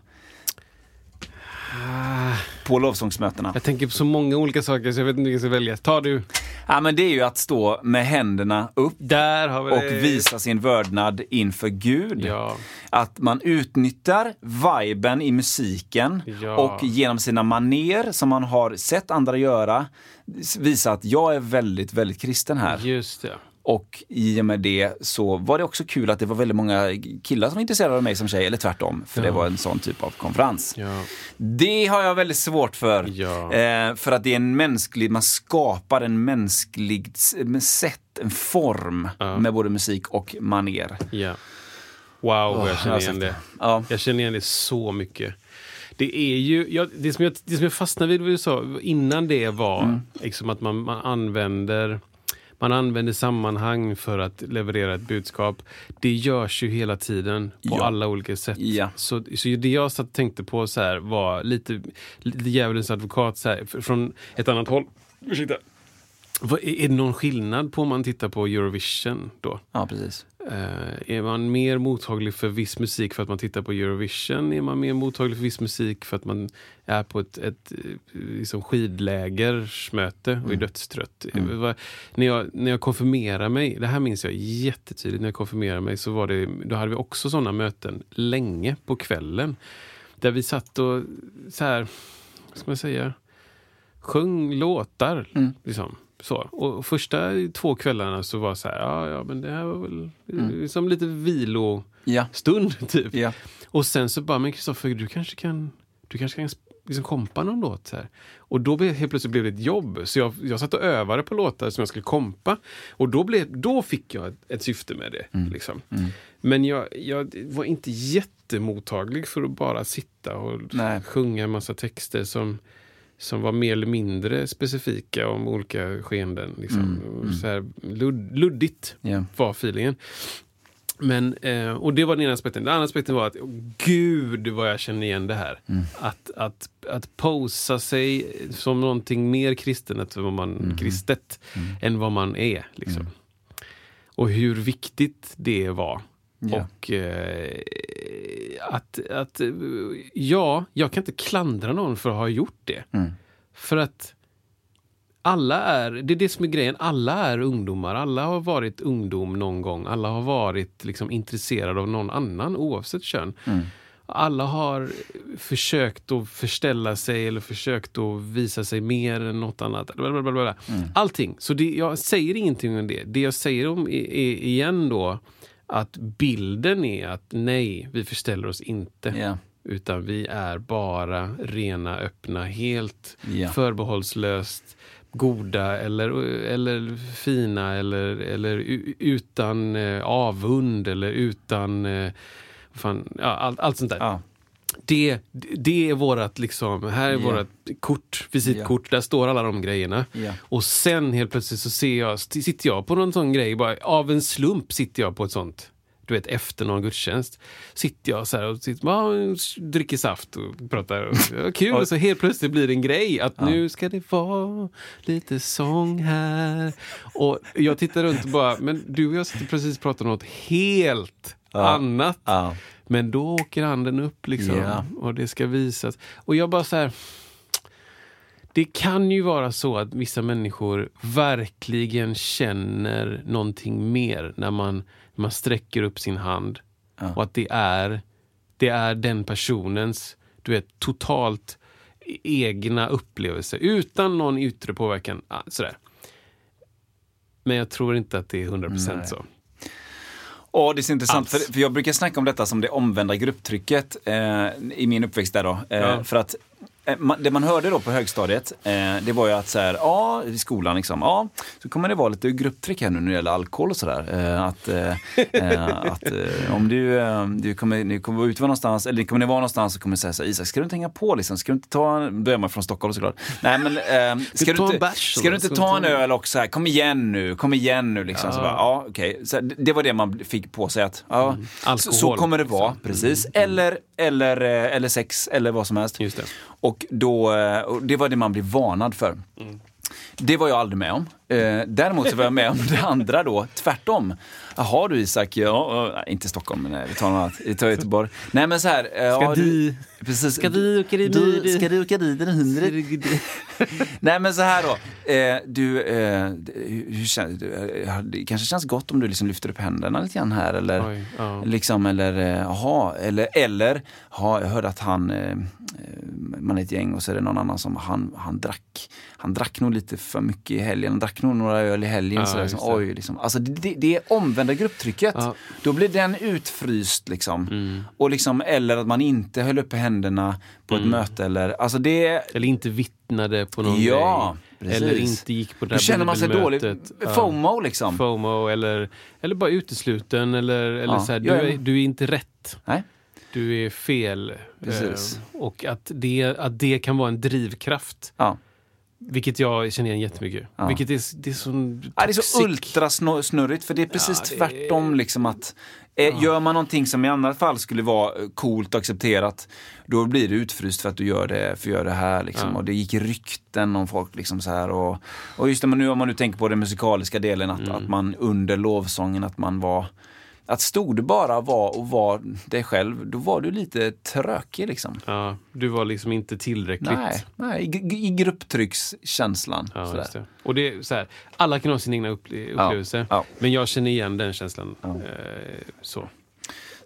På lovsångsmötena. Jag tänker på så många olika saker så jag vet inte vilken jag ska välja. Ta du. Ja, men det är ju att stå med händerna upp vi och visa sin vördnad inför Gud. Ja. Att man utnyttjar viben i musiken Ja. och genom sina maner som man har sett andra göra visa att jag är väldigt, väldigt kristen här. Just det. Och i och med det så var det också kul att det var väldigt många killar som var intresserade av mig som tjej, eller tvärtom, för det Ja. var en sån typ av konferens. Ja. Det har jag väldigt svårt för. Ja. Eh, för att det är en mänsklig, man skapar en mänsklig sätt, en form med både musik och maner. Wow, vad jag jag känner igen det. det. Ja. Jag känner igen det så mycket. Det är ju, ja, det, som jag, det som jag fastnade vid, vad du sa, innan det var Mm. liksom att man, man använder man använder sammanhang för att leverera ett budskap. Det görs ju hela tiden på Ja. alla olika sätt. Ja. Så, så det jag satt tänkte på så här var lite, lite djävulens advokat så här, från ett annat håll. Ursäkta. Är det någon skillnad på om man tittar på Eurovision då? Ja, precis. Eh, är man mer mottaglig för viss musik för att man tittar på Eurovision? Är man mer mottaglig för viss musik för att man är på ett, ett eh, liksom skidlägersmöte och är dödstrött? Eh, vad- När, jag, när jag konfirmerade mig, det här minns jag jättetydligt, när jag konfirmerade mig så var det, då hade vi också sådana möten länge på kvällen. Där vi satt och så här, vad ska man säga, sjöng låtar. Liksom. Så. Och första två kvällarna så var det så här, ja, ja men det här var väl som lite vilostund Ja. [LAUGHS] typ. Ja. Och sen så bara, men Kristoffer, du kanske kan, du kanske kan liksom kompa någon låt. Här. Och då blev, helt plötsligt blev det ett jobb. Så jag, jag satt och övade på låtar som jag skulle kompa. Och då, blev, då fick jag ett, ett syfte med det. Liksom. Men jag, jag var inte jättemottaglig för att bara sitta och Nej. sjunga en massa texter som, som var mer eller mindre specifika om olika skeenden. Liksom. Och Så här, ludd, luddigt Ja. var feelingen. Men, eh, och det var den ena aspekten. Den andra aspekten var att gud vad jag känner igen det här. Att, att, att posa sig som någonting mer kristet, vad man, kristet än vad man är. Liksom. Och hur viktigt det var. Ja. Och eh, att, att, ja, jag kan inte klandra någon för att ha gjort det. Mm. För att alla är, det är det som är grejen, alla är ungdomar. Alla har varit ungdom någon gång. Alla har varit liksom intresserade av någon annan oavsett kön. Alla har försökt att förställa sig eller försökt att visa sig mer än något annat. Blablabla. Allting. Så det, jag säger ingenting om det. Det jag säger om är, är igen då att bilden är att nej, vi förställer oss inte. Ja. Utan vi är bara rena, öppna, helt Ja. förbehållslöst goda eller, eller fina eller, eller utan eh, avund eller utan eh, fan, ja, allt, allt sånt där. Ja. Det, det är vårat, liksom, här är Ja. vårat kort, visitkort, där står alla de grejerna. Ja. Och sen helt plötsligt så ser jag, sitter jag på någon sån grej, bara, av en slump sitter jag på ett sånt du vet, efter någon gudstjänst. Sitter jag så här och sitter, ja, dricker saft och pratar. Och, ja, kul! [LAUGHS] och så helt plötsligt blir det en grej att nu ska det vara lite sång här. Och jag tittar runt och bara, men du och jag sitter precis och pratar om något helt annat. Ja. Men då åker handen upp liksom Ja. och det ska visas. Och jag bara så här. Det kan ju vara så att vissa människor verkligen känner någonting mer när man, man sträcker upp sin hand. Och att det är, det är den personens du vet, totalt egna upplevelse utan någon yttre påverkan. Ah, sådär. Men jag tror inte att det är 100% så. Ja, det är så intressant, för, för jag brukar snacka om detta som det omvända grupptrycket eh, i min uppväxt där då. Eh, Ja. För att det man hörde då på högstadiet, eh, det var ju att så här, ja, i skolan liksom, ja, så kommer det vara lite grupptryck här nu när det gäller alkohol och sådär. Eh, att eh, eh, att eh, om du, eh, du kommer, ni kommer vara ute någonstans, eller kommer ni vara någonstans så kommer det säga så här, Isak, ska du inte hänga på liksom? Ska du inte ta, en-" då är man från Stockholm såklart. Nej men, eh, ska, du inte, ska du inte ta en du öl också? Här, kom igen nu, kom igen nu liksom. Så bara, ja, okej. Så det- var det man fick på sig att, ja, så, så Alkohol, kommer det vara, precis. Eller, eller, eh, eller sex, eller vad som helst. Just det. Och, då, eh, det var det man blev varnad för. Det var jag aldrig med om. Eh, däremot så var jag med om det andra då, tvärtom. Jaha du Isak, ja, inte Stockholm, men nej, vi tar något annat. Vi tar Göteborg. Nej men så här. eh, Ska ja, du- precis, ska du åka dit du, Ska du åka dit den hundra? [LAUGHS] Nej men så här då. Eh, du, eh, hur känns, eh, det kanske känns gott om du liksom lyfter upp händerna lite grann här eller Oj, ja. liksom eller eh, jaha, eller, eller ha, jag hörde att han, man är ett gäng och så är det någon annan som, han, han drack, han drack nog lite för mycket i helgen, han drack nog några öl i helgen. Ja, så liksom, just det. oj, liksom. Alltså det, det, är omvända grupptrycket. Ja. Då blir den utfryst liksom. Mm. Och liksom. Eller att man inte höll uppe händerna på Mm. ett möte eller, alltså det Eller inte vittnade på någon Ja, grej. precis. Eller inte gick på det Då där känner man sig dålig. FOMO liksom. FOMO eller, eller bara utesluten eller, eller Ja, så här, du, är, du är inte rätt. Nej. Du är fel. Precis. Eh, och att det, att det kan vara en drivkraft. Ja. Vilket jag känner igen jättemycket. Ja. Vilket är, det är så Ja, det är så toxic. ultra snor- snurrigt för det är precis Ja, det är- tvärtom. Liksom att, eh, Gör man någonting som i andra fall skulle vara eh, coolt och accepterat, då blir det utfryst för att du gör det, för göra det här. Liksom. Ja. Och det gick rykten om folk. Liksom så här, och, och just det, men nu om man nu tänker på den musikaliska delen, att, Mm. att man under lovsången, att man var att stod du bara var och var dig själv, då var du lite trökig liksom. Ja, du var liksom inte tillräckligt. Nej, nej, i, i grupptryckskänslan. Ja, det. Och det är så här, alla kan ha sin egna upple- upplevelse. ja. Men jag känner igen den känslan. Eh, så.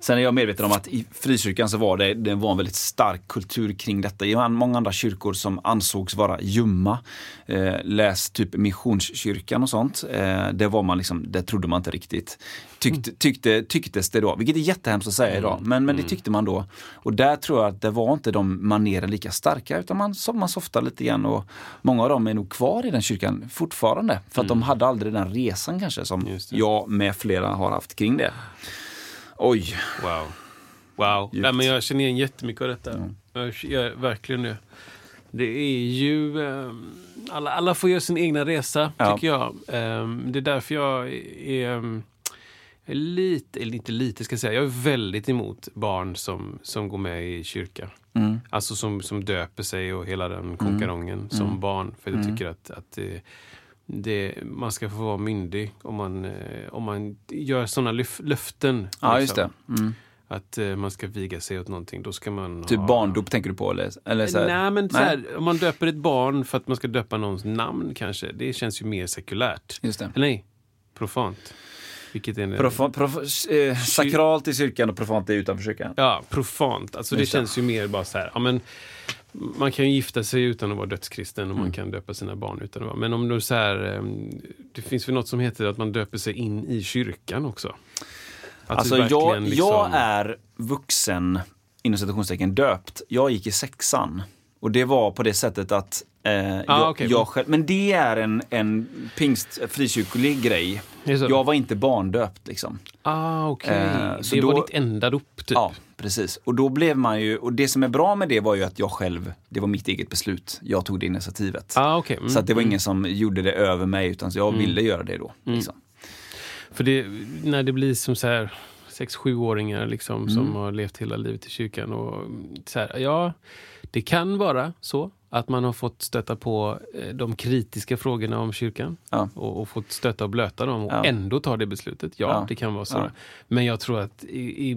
Sen är jag medveten om att i frikyrkan så var det, det var en väldigt stark kultur kring detta. I många andra kyrkor som ansågs vara ljumma, eh, läs typ Missionskyrkan och sånt, eh, det var man liksom, det trodde man inte riktigt. Tyckte, tyckte, tycktes det då, vilket är jättehemskt att säga idag, men, men det tyckte man då. Och där tror jag att det var inte de maneren lika starka, utan man, man softade lite grann och många av dem är nog kvar i den kyrkan fortfarande. För att de hade aldrig den resan kanske som jag med flera har haft kring det. Oj. Wow. Wow. Djupt. Nej, men jag känner igen jättemycket av detta. Jag gör verkligen det. Det är ju... ehm, alla, alla får göra sin egna resa, Ja. tycker jag. Ehm, det är därför jag är, ehm, är lite, eller inte lite ska jag säga, jag är väldigt emot barn som, som går med i kyrka. Mm. Alltså som, som döper sig och hela den konkarongen som barn. För jag tycker att, att det, det, man ska få vara myndig om man, eh, om man gör sådana löften. Ja, liksom. just det. Mm. Att eh, man ska viga sig åt någonting. Då ska man Typ ha... barndop tänker du på? Eller, eller så här, Nej, men Nej. här, om man döper ett barn för att man ska döpa någons namn kanske. Det känns ju mer sekulärt. Just det. Eller nej, profant. Vilket är en... Profa, prof, eh, sakralt i kyrkan och profant är utanför kyrkan. Ja, profant. Alltså det det. känns ju mer bara så här, ja men man kan ju gifta sig utan att vara dödskristen och Mm. man kan döpa sina barn utan att vara... Men om du så här, ehm, det finns väl något som heter att man döper sig in i kyrkan också? Att Alltså jag, liksom- jag är vuxen, inom citationstecken, döpt. Jag gick i sexan. Och det var på det sättet att eh, jag, Ah, okej. jag själv, Men det är en, en pingst, frikyrklig grej. Jag var inte barndöpt liksom. Ah, okej. Eh, så det var då- ditt enda dop, typ? Ja, precis. Och då blev man ju, och det som är bra med det var ju att jag själv, det var mitt eget beslut. Jag tog det initiativet. Ah, okej. Mm, Så att det var ingen som gjorde det över mig utan jag ville göra det då. Liksom. För det, när det blir som så här sex, sjuåringar liksom, som har levt hela livet i kyrkan. Och, mm, så här, ja, det kan vara så att man har fått stöta på eh, de kritiska frågorna om kyrkan Ja. och, och fått stöta och blöta dem och Ja. ändå ta det beslutet. Ja, Ja. det kan vara så. Men jag tror att i, i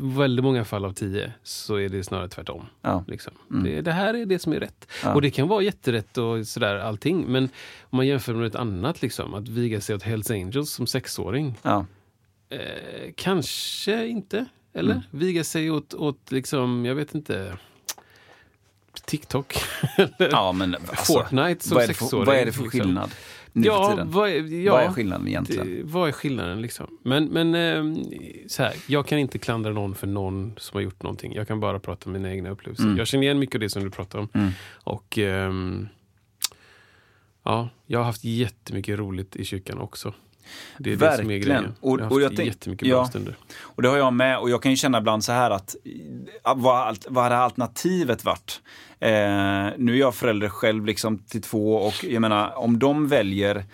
väldigt många fall av tio så är det snarare tvärtom. Liksom. Mm. Det, det här är det som är rätt. Och det kan vara jätterätt och sådär allting. Men om man jämför med ett annat, liksom, att viga sig åt Hells Angels som sexåring. Eh, kanske inte. Eller? Mm. Viga sig åt, åt liksom, jag vet inte, TikTok. [LAUGHS] ja, men alltså, Fortnite som vad är det för, vad är det för liksom. skillnad för Ja, vad ja, vad är skillnaden egentligen? vad är skillnaden liksom? Men, men eh, så här, jag kan inte klandra någon för någon som har gjort någonting. Jag kan bara prata om mina egna upplevelser. Mm. Jag känner igen mycket av det som du pratar om. Mm. Och ehm, ja, jag har haft jättemycket roligt i kyrkan också. Det är det som är Verkligen. grejen. Och- jag har haft och jag tänk- jättemycket ja. bra stunder. Och det har jag med och jag kan ju känna ibland så här att vad, vad hade alternativet varit? Eh, nu är jag förälder själv liksom till två och jag menar om de väljer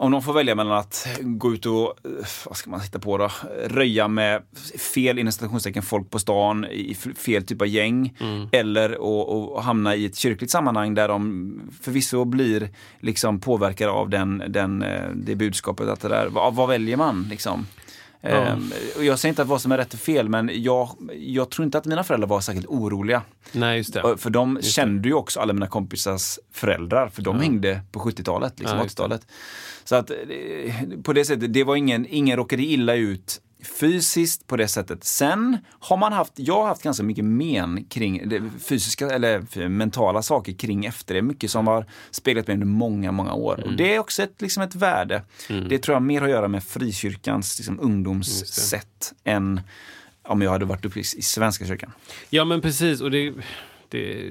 om de får välja mellan att gå ut och, eh, vad ska man hitta på då, röja med fel inom citationstecken folk på stan i fel typ av gäng. Mm. Eller och, och hamna i ett kyrkligt sammanhang där de förvisso blir liksom påverkade av den, den, eh, det budskapet. Att det där, vad, vad väljer man liksom? Och jag säger inte att vad som är rätt och fel, men jag, jag tror inte att mina föräldrar var särskilt oroliga. Nej, just det. För de det. kände ju också alla mina kompisars föräldrar, för de Ja. hängde på 70-talet, liksom Ja, just det. 80-talet. Så att eh, på det sättet, det var ingen, ingen råkade illa ut fysiskt på det sättet. Sen har man haft, jag har haft ganska mycket men kring det fysiska eller mentala saker kring efter det. Mycket som har speglat mig under många, många år. Mm. Och det är också ett, liksom ett värde. Det tror jag mer har att göra med frikyrkans liksom, ungdomssätt än om jag hade varit uppe i, i Svenska kyrkan. Ja, men precis. Och det, det,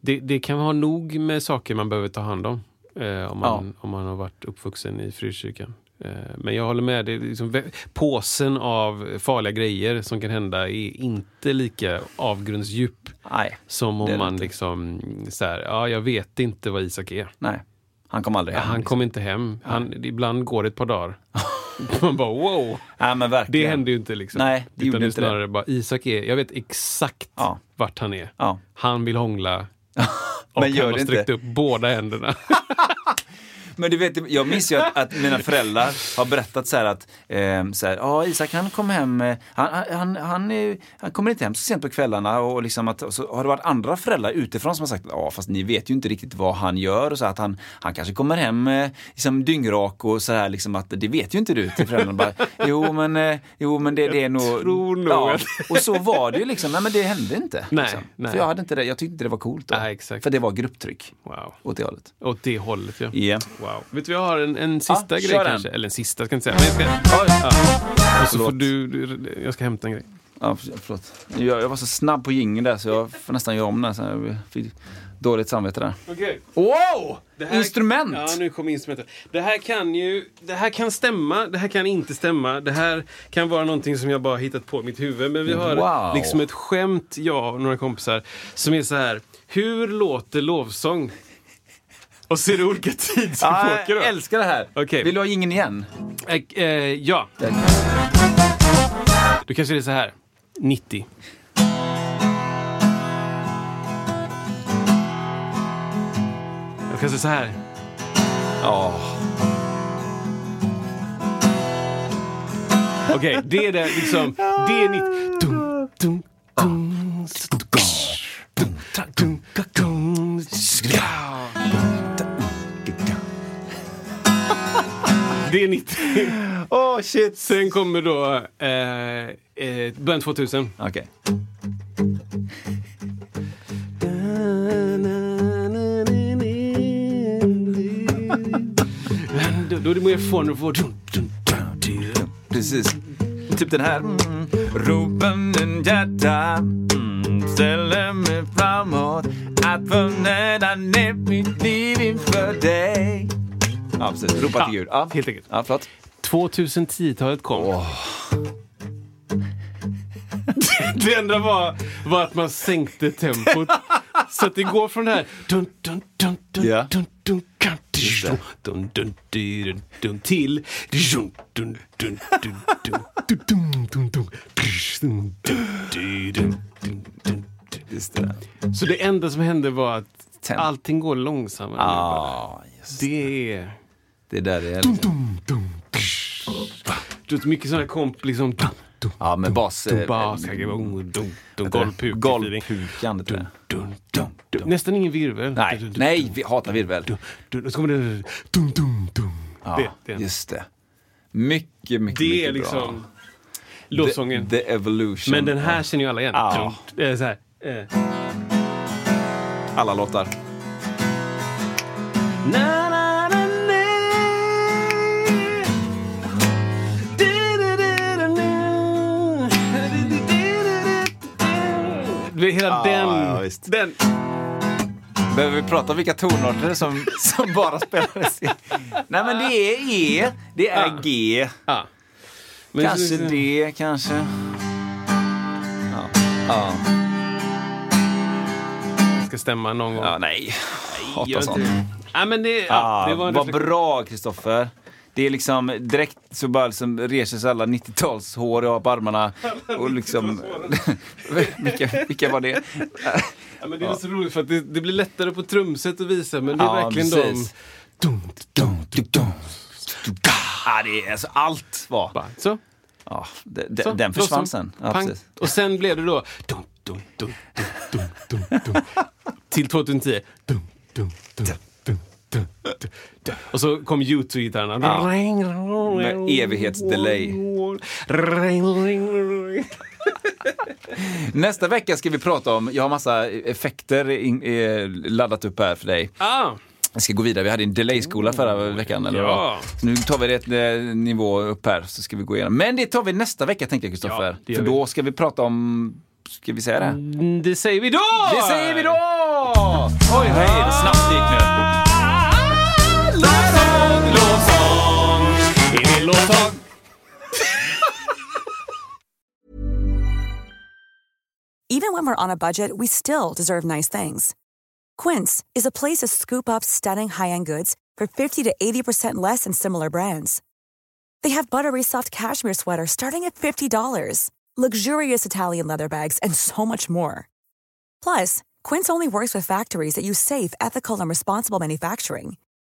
det, det kan ha nog med saker man behöver ta hand om. Eh, om, man, om man har varit uppvuxen i frikyrkan. Eh, men jag håller med. Det liksom, påsen av farliga grejer som kan hända är inte lika avgrundsdjup Nej, som Det om det man inte. liksom, så här, ja, jag vet inte vad Isak är. nej. Han kom aldrig Ja, hem. han liksom. kom inte hem. Han, ibland går det ett par dagar. [LAUGHS] Man bara wow, Nej, men verkligen. det händer ju inte. Liksom. Nej, det Utan gjorde det inte det. snarare bara Isak är, jag vet exakt Ja. vart han är. Ja. Han vill hångla. [LAUGHS] Och Men han har det sträckt upp båda händerna. [LAUGHS] Men du vet, jag minns ju att, att mina föräldrar har berättat så här att eh, så här, ja, Isak han kom hem, eh, han, han, han, han kommer inte hem så sent på kvällarna och, liksom att, och så har det varit andra föräldrar utifrån som har sagt ja fast ni vet ju inte riktigt vad han gör och så att han, han kanske kommer hem eh, liksom dyngrak och så här liksom att det vet ju inte du till föräldrarna. Bara, jo men, eh, jo men det, det är nog... tror nog ja, att- Och så var det ju liksom, nej men det hände inte. Nej, liksom. nej. För jag, hade inte det, jag tyckte inte det var coolt då. Nej, exakt. För det var grupptryck Wow. åt det hållet. Åt det hållet ja. Ja. Wow. Vet du, jag har en, en sista Ja, grej kör den. kanske. Eller en sista ska jag inte säga. Men jag, ska, ja. Och så får du, du, jag ska hämta en grej. Ja, för- förlåt. Jag, jag var så snabb på jingeln där så jag får nästan göra om den. Så jag fick dåligt samvete där. Okej. Wow! Det här- Instrument! Ja, nu kommer instrumentet. Det här kan ju, det här kan stämma, det här kan inte stämma. Det här kan vara någonting som jag bara hittat på i mitt huvud. Men vi har Wow. liksom ett skämt, jag och några kompisar, som är så här. Hur låter lovsång? Och så är det olika tidsepoker jag då. älskar det här. Okej. Vill du ha jingeln igen? Eh, eh, ja, då kanske det är så här. 90. Jag kanske så här. Ja. Okej, det är det liksom. Det är 90. Dum, dum, dum, Det är 90. Åh oh, shit! Sen kommer då eh, eh, början 2000. Okej. Då, då är det mer fun. Dum. Precis. Typ den här. Ropen en hjärta mm. ställer mig framåt att förnöda ner mitt liv inför dig. Ja, precis. Ropa till Gud. Ja, Helt enkelt. Ja, förlåt. 2010-talet kom. Det enda var, var att man sänkte tempot. Så att det går från det här... Dun, dun, dun, dun, Ja. dun, dun, kan, det. Dun, dun, dun, dun, till. Dun, dun, dun, dun, dun, dun, dun, dun, dun, dun, dun, dun, dun, dun. Just det. Så det enda som hände var att allting går långsammare. nu bara. Ah, just det. Det är... Det är där det är. Liksom. Du vet, mycket sådana komp liksom. Ja, men bas... Eh, oh, Golvpukan. Nästan ingen virvel. Nej, nej, vi hatar virvel. Och så kommer det... Ja, just det. Mycket, mycket, mycket bra. Det är liksom låtsången. The Evolution. Men den här känner ju alla igen. Ja. Så här. Eh. Alla låtar. Nej. Vet, Hela Ja, den. ja, visst. den. Behöver vi prata om vilka tonarter som, som bara spelades i? Nej men det är E, det är Ja. G. Men kanske så- D, kanske. Ja. Ja. ska stämma någon gång. ja, nej. Gör Hatar sånt. det. Men det, ja, det var en vad bra Kristoffer. Det är liksom direkt så bara liksom reser sig alla 90-talshår jag har på armarna. Och liksom... [LAUGHS] vilka, vilka var det? Ja, men det är så roligt för att det, det blir lättare på trumset att visa, men det är Ja, verkligen precis. de... Dum, dum, dum, dum. Ja, det är alltså allt var... Bara, Så. Ja, de, de, så. den försvann sen. Ja. Och sen blev det då... Dum, dum, dum, dum, dum, dum, dum. Till 2010. Dum, dum, dum, Och så kom U2-gitarrerna. Med evighetsdelay. [LAUGHS] Nästa vecka ska vi prata om, jag har massa effekter in, eh, laddat upp här för dig. Ah, Jag ska gå vidare, vi hade en delay-skola förra veckan. Eller Ja. Så nu tar vi det ett eh, nivå upp här, så ska vi gå igenom. Men det tar vi nästa vecka tänkte jag Kristoffer. Ja, för då ska vi prata om, ska vi säga det? Mm, det säger vi då! Det säger vi då! Oj, hej, det snabbt gick nu. Min. Even when we're on a budget, we still deserve nice things. Quince is a place to scoop up stunning high-end goods for 50 to 80% less than similar brands. They have buttery soft cashmere sweaters starting at $50, luxurious Italian leather bags, and so much more. Plus, Quince only works with factories that use safe, ethical, and responsible manufacturing.